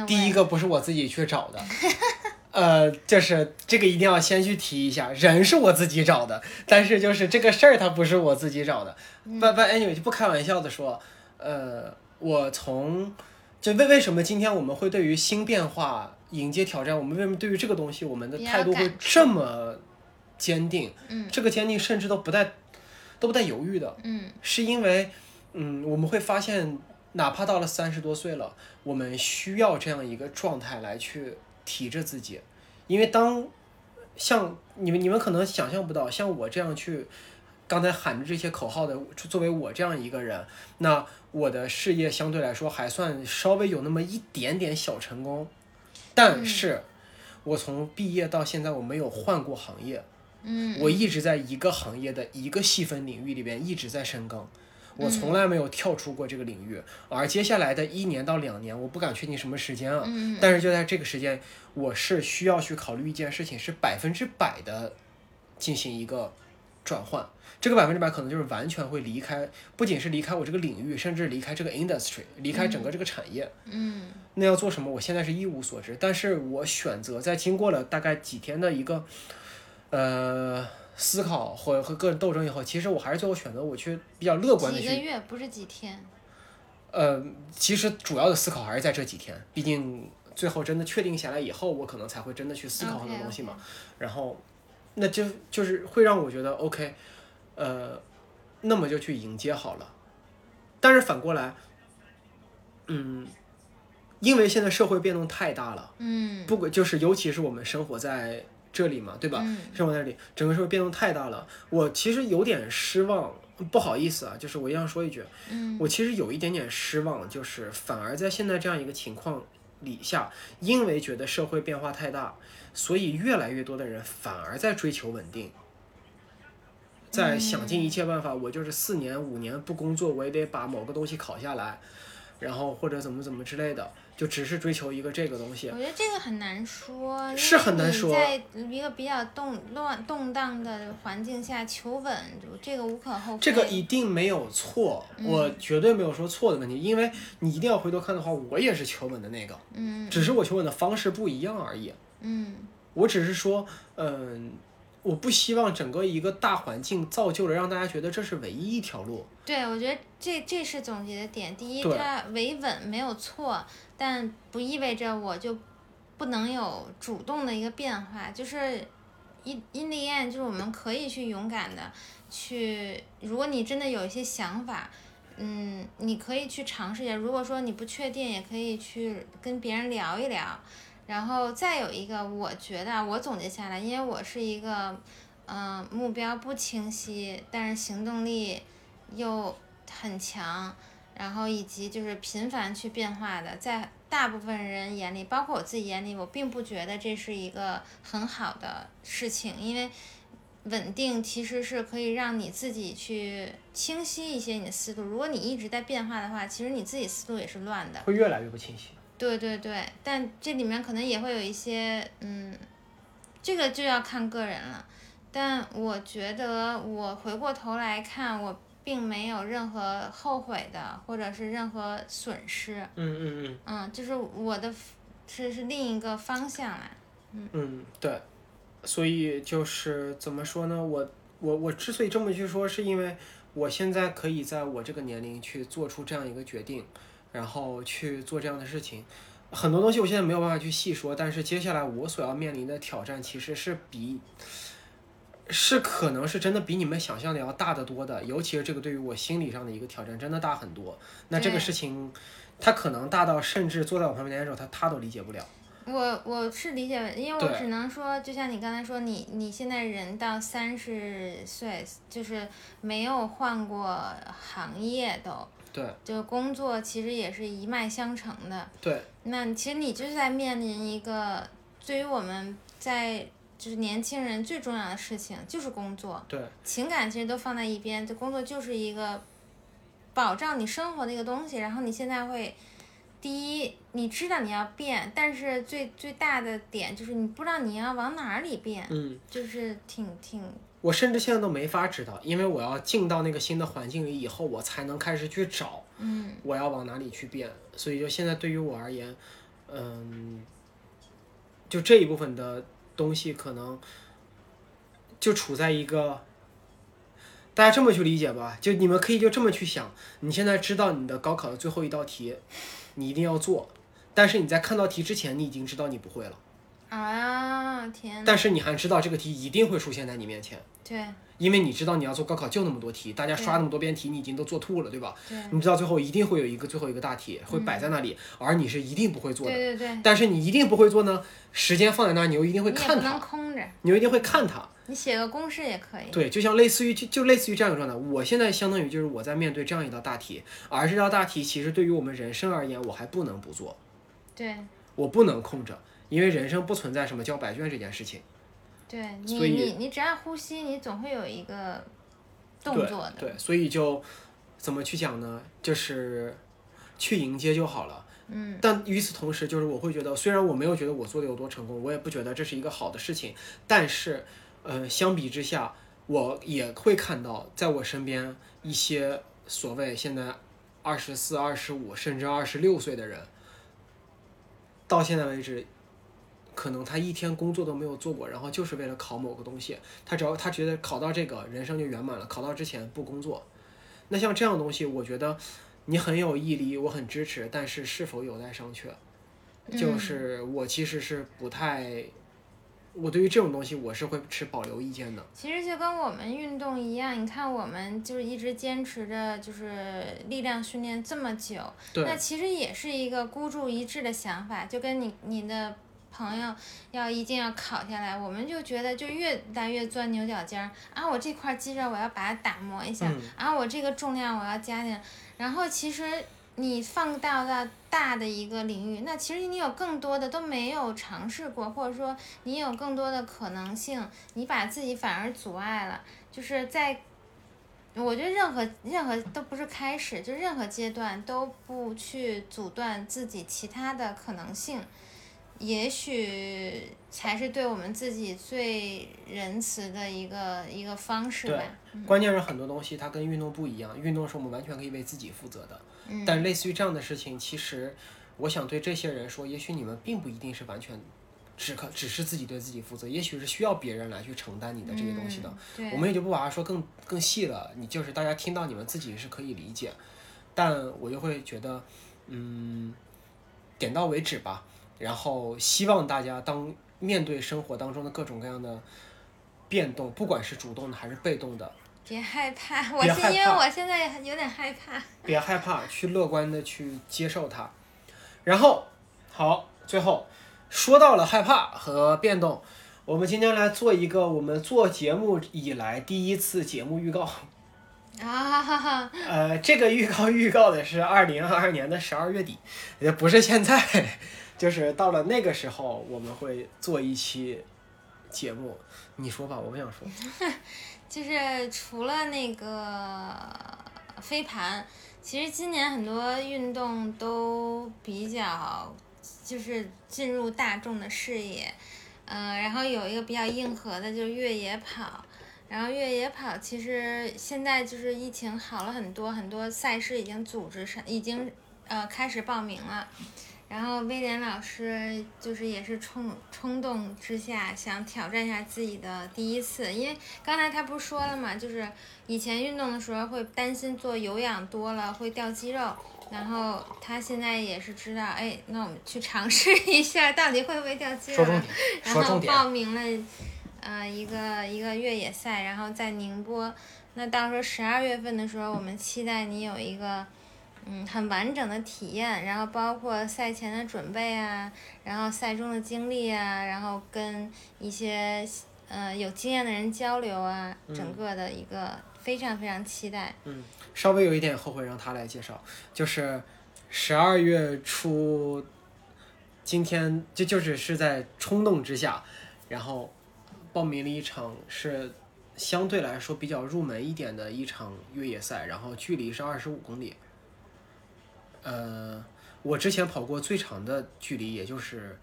S2: 第一个不是我自己去找的，*laughs* 呃，就是这个一定要先去提一下，人是我自己找的，但是就是这个事儿它不是我自己找的。不不，anyway 就不开玩笑的说，呃，我从就为为什么今天我们会对于新变化迎接挑战，我们为什么对于这个东西我们的态度会这么坚定？
S1: 嗯
S2: 这个坚定甚至都不带都不带犹豫的。
S1: 嗯
S2: 是因为，嗯，我们会发现，哪怕到了三十多岁了，我们需要这样一个状态来去提着自己，因为当像你们你们可能想象不到，像我这样去刚才喊着这些口号的，作为我这样一个人，那我的事业相对来说还算稍微有那么一点点小成功，但是。我从毕业到现在，我没有换过行业，
S1: 嗯，
S2: 我一直在一个行业的一个细分领域里边一直在深耕，我从来没有跳出过这个领域。而接下来的一年到两年，我不敢确定什么时间啊，
S1: 嗯
S2: 但是就在这个时间，我是需要去考虑一件事情，是百分之百的进行一个转换。这个百分之百可能就是完全会离开，不仅是离开我这个领域，甚至离开这个 industry，离开整个这个产业。
S1: 嗯
S2: 那要做什么？我现在是一无所知，但是我选择在经过了大概几天的一个呃思考和和个人斗争以后，其实我还是最后选择我去比较乐观的
S1: 几个月不是几天。
S2: 呃，其实主要的思考还是在这几天，毕竟最后真的确定下来以后，我可能才会真的去思考很多东西嘛。然后，那就就是会让我觉得 OK，呃，那么就去迎接好了。但是反过来，嗯，因为现在社会变动太大了，
S1: 嗯
S2: 不管就是尤其是我们生活在这里嘛，对吧？
S1: 嗯。
S2: 生活在这里，整个社会变动太大了，我其实有点失望，不好意思啊，就是我一定要说一句，
S1: 嗯。
S2: 我其实有一点点失望，就是反而在现在这样一个情况里下，因为觉得社会变化太大，所以越来越多的人反而在追求稳定，在想尽一切办法，我就是四年五年不工作，我也得把某个东西考下来。然后或者怎么怎么之类的，就只是追求一个这个东西
S1: 我。觉得这个很难说，
S2: 是很难说
S1: 在一个比较动乱动荡的环境下求稳，这个无可厚非。
S2: 这个一定没有错，我绝对没有说错的问题，因为你一定要回头看的话，我也是求稳的那个，
S1: 嗯
S2: 只是我求稳的方式不一样而已。
S1: 嗯
S2: 我只是说，嗯、我不希望整个一个大环境造就了让大家觉得这是唯一一条路。
S1: 对，我觉得这这是总结的点。第一，它维稳没有错，但不意味着我就不能有主动的一个变化。就是 in in the end，就是我们可以去勇敢的去，如果你真的有一些想法。嗯，你可以去尝试一下。如果说你不确定，也可以去跟别人聊一聊。然后再有一个，我觉得我总结下来，因为我是一个，嗯、目标不清晰，但是行动力又很强，然后以及就是频繁去变化的，在大部分人眼里，包括我自己眼里，我并不觉得这是一个很好的事情，因为稳定其实是可以让你自己去清晰一些你的思路。如果你一直在变化的话，其实你自己思路也是乱的。
S2: 会越来越不清晰。
S1: 对对对，但这里面可能也会有一些，嗯，这个就要看个人了。但我觉得我回过头来看，我并没有任何后悔的，或者是任何损失。
S2: 嗯嗯嗯
S1: 嗯，就是我的是是另一个方向啦。
S2: 嗯，对。所以就是怎么说呢？我我我之所以这么去说，是因为我现在可以在我这个年龄去做出这样一个决定，然后去做这样的事情。很多东西我现在没有办法去细说，但是接下来我所要面临的挑战其实是比，是可能是真的比你们想象的要大得多的。尤其是这个对于我心理上的一个挑战，真的大很多。那这个事情，它可能大到甚至坐在我旁边的时候，他他都理解不了。
S1: 我我是理解，因为我只能说，就像你刚才说，你你现在人到三十岁，就是没有换过行业都，
S2: 对
S1: 就工作其实也是一脉相承的。
S2: 对
S1: 那其实你就是在面临一个对于我们在就是年轻人最重要的事情，就是工作，
S2: 对
S1: 情感其实都放在一边，这工作就是一个保障你生活的一个东西。然后你现在会，第一，你知道你要变，但是最最大的点就是你不知道你要往哪里变，
S2: 嗯。
S1: 就是挺挺
S2: 我甚至现在都没法知道，因为我要进到那个新的环境里以后，我才能开始去找
S1: 嗯
S2: 我要往哪里去变。所以就现在对于我而言，嗯，就这一部分的东西可能就处在一个，大家这么去理解吧，就你们可以就这么去想，你现在知道你的高考的最后一道题，你一定要做，但是你在看到题之前，你已经知道你不会了，
S1: 啊天呐，
S2: 但是你还知道这个题一定会出现在你面前。
S1: 对
S2: 因为你知道你要做高考就那么多题，大家刷那么多遍题，你已经都做吐了，对吧？
S1: 对
S2: 你知道最后一定会有一个最后一个大题会摆在那里，而你是一定不会做的。
S1: 对对对，
S2: 但是你一定不会做呢，时间放在那儿，你又一定会看它，
S1: 空着，
S2: 你又一定会看它。
S1: 你写个公式也可以。
S2: 对，就像类似于就就类似于这样一个状态。我现在相当于就是我在面对这样一道大题，而这道大题其实对于我们人生而言，我还不能不做，
S1: 对
S2: 我不能空着，因为人生不存在什么交白卷这件事情。
S1: 对，你你你只要呼吸，你总会有一个动作的。
S2: 对，所以就怎么去讲呢？就是去迎接就好了。
S1: 嗯，
S2: 但与此同时，就是我会觉得，虽然我没有觉得我做的有多成功，我也不觉得这是一个好的事情，但是，呃，相比之下，我也会看到，在我身边一些所谓现在二十四、二十五甚至二十六岁的人，到现在为止，可能他一天工作都没有做过，然后就是为了考某个东西，他只要他觉得考到这个，人生就圆满了，考到之前不工作。那像这样的东西，我觉得你很有毅力，我很支持，但是是否有待商榷。就是我其实是不太，我对于这种东西我是会持保留意见的。
S1: 其实就跟我们运动一样，你看我们就是一直坚持着就是力量训练这么久，那其实也是一个孤注一掷的想法，就跟你你的朋友要一定要考下来，我们就觉得就越来越钻牛角尖儿啊，我这块肌肉我要把它打磨一下，
S2: 嗯。
S1: 啊，我这个重量我要加点，然后其实你放到到大的一个领域，那其实你有更多的都没有尝试过，或者说你有更多的可能性，你把自己反而阻碍了，就是在我觉得任何任何都不是开始，就任何阶段都不去阻断自己其他的可能性，也许才是对我们自己最仁慈的一个一个方式
S2: 对
S1: 吧。
S2: 关键是很多东西它跟运动不一样，运动是我们完全可以为自己负责的。
S1: 嗯
S2: 但类似于这样的事情，其实我想对这些人说，也许你们并不一定是完全只可只是自己对自己负责，也许是需要别人来去承担你的这些东西的。我们也就不把它说更更细了，你就是大家听到你们自己是可以理解，但我就会觉得，嗯，点到为止吧。然后希望大家当面对生活当中的各种各样的变动，不管是主动的还是被动的，
S1: 别害怕，我
S2: 别害怕
S1: 现因为我现在有点害怕。
S2: 别害怕，去乐观的去接受它。然后，好，最后说到了害怕和变动，我们今天来做一个我们做节目以来第一次节目预告。*laughs*
S1: 啊哈哈！
S2: 呃，这个预告预告的是二零二二年的十二月底，也不是现在，就是到了那个时候我们会做一期节目。你说吧，我不想说。*laughs*
S1: 就是除了那个飞盘，其实今年很多运动都比较就是进入大众的视野，嗯、然后有一个比较硬核的就是越野跑，然后越野跑其实现在就是疫情好了很多，很多赛事已经组织上已经呃开始报名了。然后威廉老师就是也是冲冲动之下想挑战一下自己的第一次，因为刚才他不是说了嘛，就是以前运动的时候会担心做有氧多了会掉肌肉，然后他现在也是知道，哎，那我们去尝试一下到底会不会掉肌肉然后。报名了，呃，一个一个越野赛，然后在宁波。那到时候十二月份的时候，我们期待你有一个嗯很完整的体验，然后包括赛前的准备啊，然后赛中的经历啊，然后跟一些呃有经验的人交流啊，整个的一个非常非常期待。
S2: 嗯稍微有一点后悔让他来介绍，就是十二月初，今天就就只是在冲动之下，然后报名了一场是相对来说比较入门一点的一场越野赛，然后距离是二十五公里。呃，我之前跑过最长的距离也就是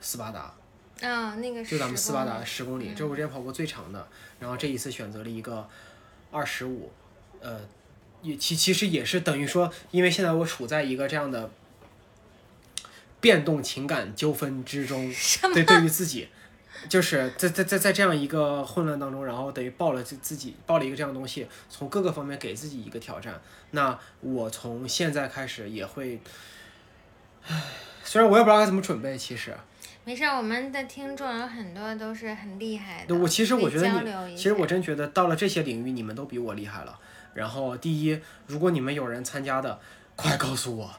S2: 斯巴达，
S1: 啊、那个
S2: 就咱们斯巴达十公里，这是我之前跑过最长的。然后这一次选择了一个二十五，呃，也其其实也是等于说，因为现在我处在一个这样的变动情感纠纷之中，对，对于自己，就是在在在在这样一个混乱当中，然后等于报了自自己报了一个这样的东西，从各个方面给自己一个挑战。那我从现在开始也会，唉，虽然我也不知道该怎么准备，其实。
S1: 没事儿，我们的听众有很多都是很厉害的。
S2: 对，我其实我觉得你，其实我真觉得到了这些领域，你们都比我厉害了。然后第一，如果你们有人参加的，快告诉我。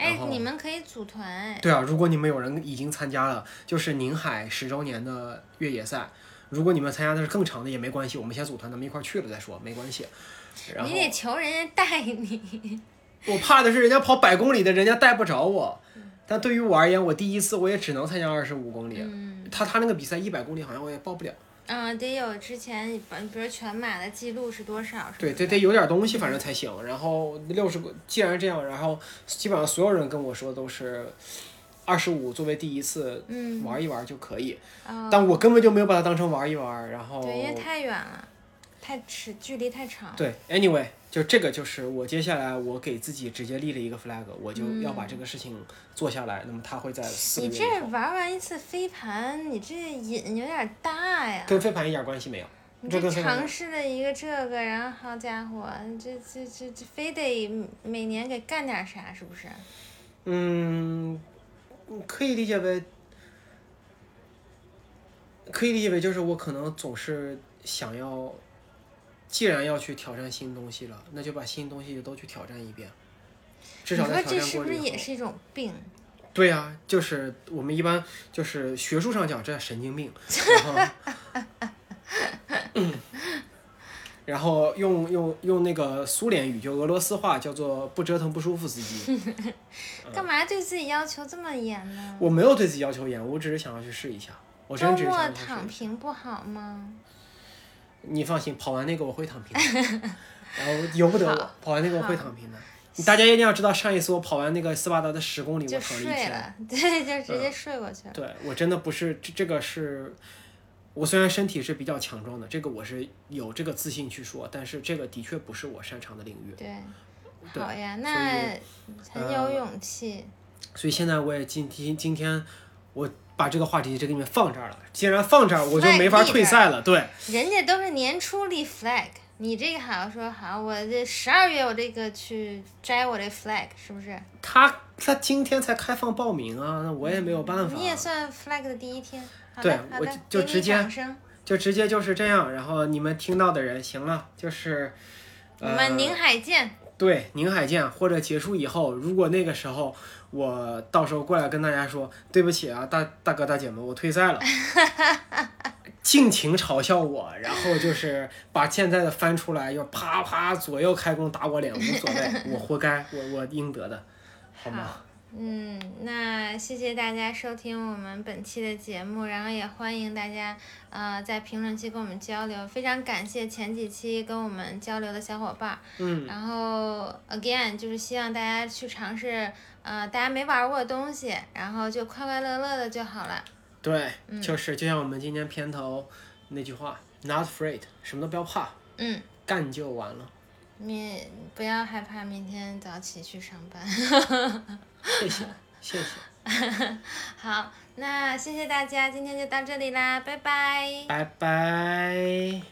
S1: 哎，你们可以组团哎。
S2: 对啊，如果你们有人已经参加了，就是宁海十周年的越野赛，如果你们参加的是更长的也没关系，我们先组团，咱们一块儿去了再说，没关系。然后
S1: 你得求人家带你。*laughs*
S2: 我怕的是人家跑百公里的，人家带不着我。但对于我而言，我第一次我也只能参加二十五公里。
S1: 嗯，
S2: 他他那个比赛一百公里好像我也报不了。
S1: 啊，得有之前，比比如全马的记录是多少？
S2: 对，得得有点东西，反正才行。然后六十个，既然这样，然后基本上所有人跟我说都是二十五作为第一次
S1: 嗯，
S2: 玩一玩就可以，
S1: 嗯，
S2: 但我根本就没有把它当成玩一玩。然后
S1: 对，因为太远了，太尺距离太长。
S2: 对，anyway，就这个就是我接下来我给自己直接立了一个 flag，我就要把这个事情做下来。那么他会在四个
S1: 你这玩完一次飞盘，你这瘾有点大呀。
S2: 跟飞盘一点关系没有。
S1: 你这尝试了一个这个，然后好家伙，这这这这非得每年给干点啥，是不是？
S2: 嗯，可以理解为，可以理解为就是我可能总是想要，既然要去挑战新东西了，那就把新东西都去挑战一遍。至
S1: 你
S2: 少在挑
S1: 说这是不是也是一种病？
S2: 对呀、就是我们一般就是学术上讲这叫神经病，然后，*laughs* 嗯然后用用用那个苏联语就俄罗斯话叫做不折腾不舒服司机。*laughs*
S1: 干嘛对自己要求这么严呢？
S2: 我没有对自己要求严，我只是想要去试一下。我
S1: 周末。躺平不好吗？
S2: 你放心，跑完那个我会躺平。*laughs* 然后由不得我跑完那个我会躺平的。大家一定要知道，上一次我跑完那个斯巴达的十公里，我
S1: 就
S2: 躺了一天。
S1: 了，*laughs* 对，就直接睡过去了。
S2: 对我真的不是这这个是，我虽然身体是比较强壮的，这个我是有这个自信去说，但是这个的确不是我擅长的领域。
S1: 对，
S2: 对
S1: 好呀，
S2: 所
S1: 那
S2: 以
S1: 很有勇气。
S2: 所以现在我也今天今天我把这个话题就给你们放这儿了。既然放这儿，我就没法退赛了。对，
S1: 人家都是年初立 flag，你这个好像说好，我这十二月我这个去摘我这 flag，是不是？
S2: 他他今天才开放报名啊，那我也没有办法。
S1: 你也算 flag 的第一天。
S2: 对我就直接。就直接就是这样，然后你们听到的人，行了，就是，呃，
S1: 我们宁海见。
S2: 对宁海见，或者结束以后，如果那个时候我到时候过来跟大家说对不起啊，大大哥大姐们，我退赛了，*laughs* 尽情嘲笑我，然后就是把现在的翻出来，又啪啪左右开弓打我脸，无所谓，我活该，我我应得的，*laughs* 好吗？
S1: 嗯，那谢谢大家收听我们本期的节目，然后也欢迎大家呃在评论区跟我们交流，非常感谢前几期跟我们交流的小伙伴儿。
S2: 嗯，
S1: 然后 again 就是希望大家去尝试呃大家没玩过的东西，然后就快快乐乐的就好了。
S2: 对，
S1: 嗯
S2: 就是就像我们今天片头那句话，Not afraid，什么都不要怕，
S1: 嗯，
S2: 干就完了。
S1: 明不要害怕明天早起去上班。
S2: 谢谢，*laughs* 谢谢，
S1: 好，那谢谢大家，今天就到这里啦，拜拜。
S2: 拜拜。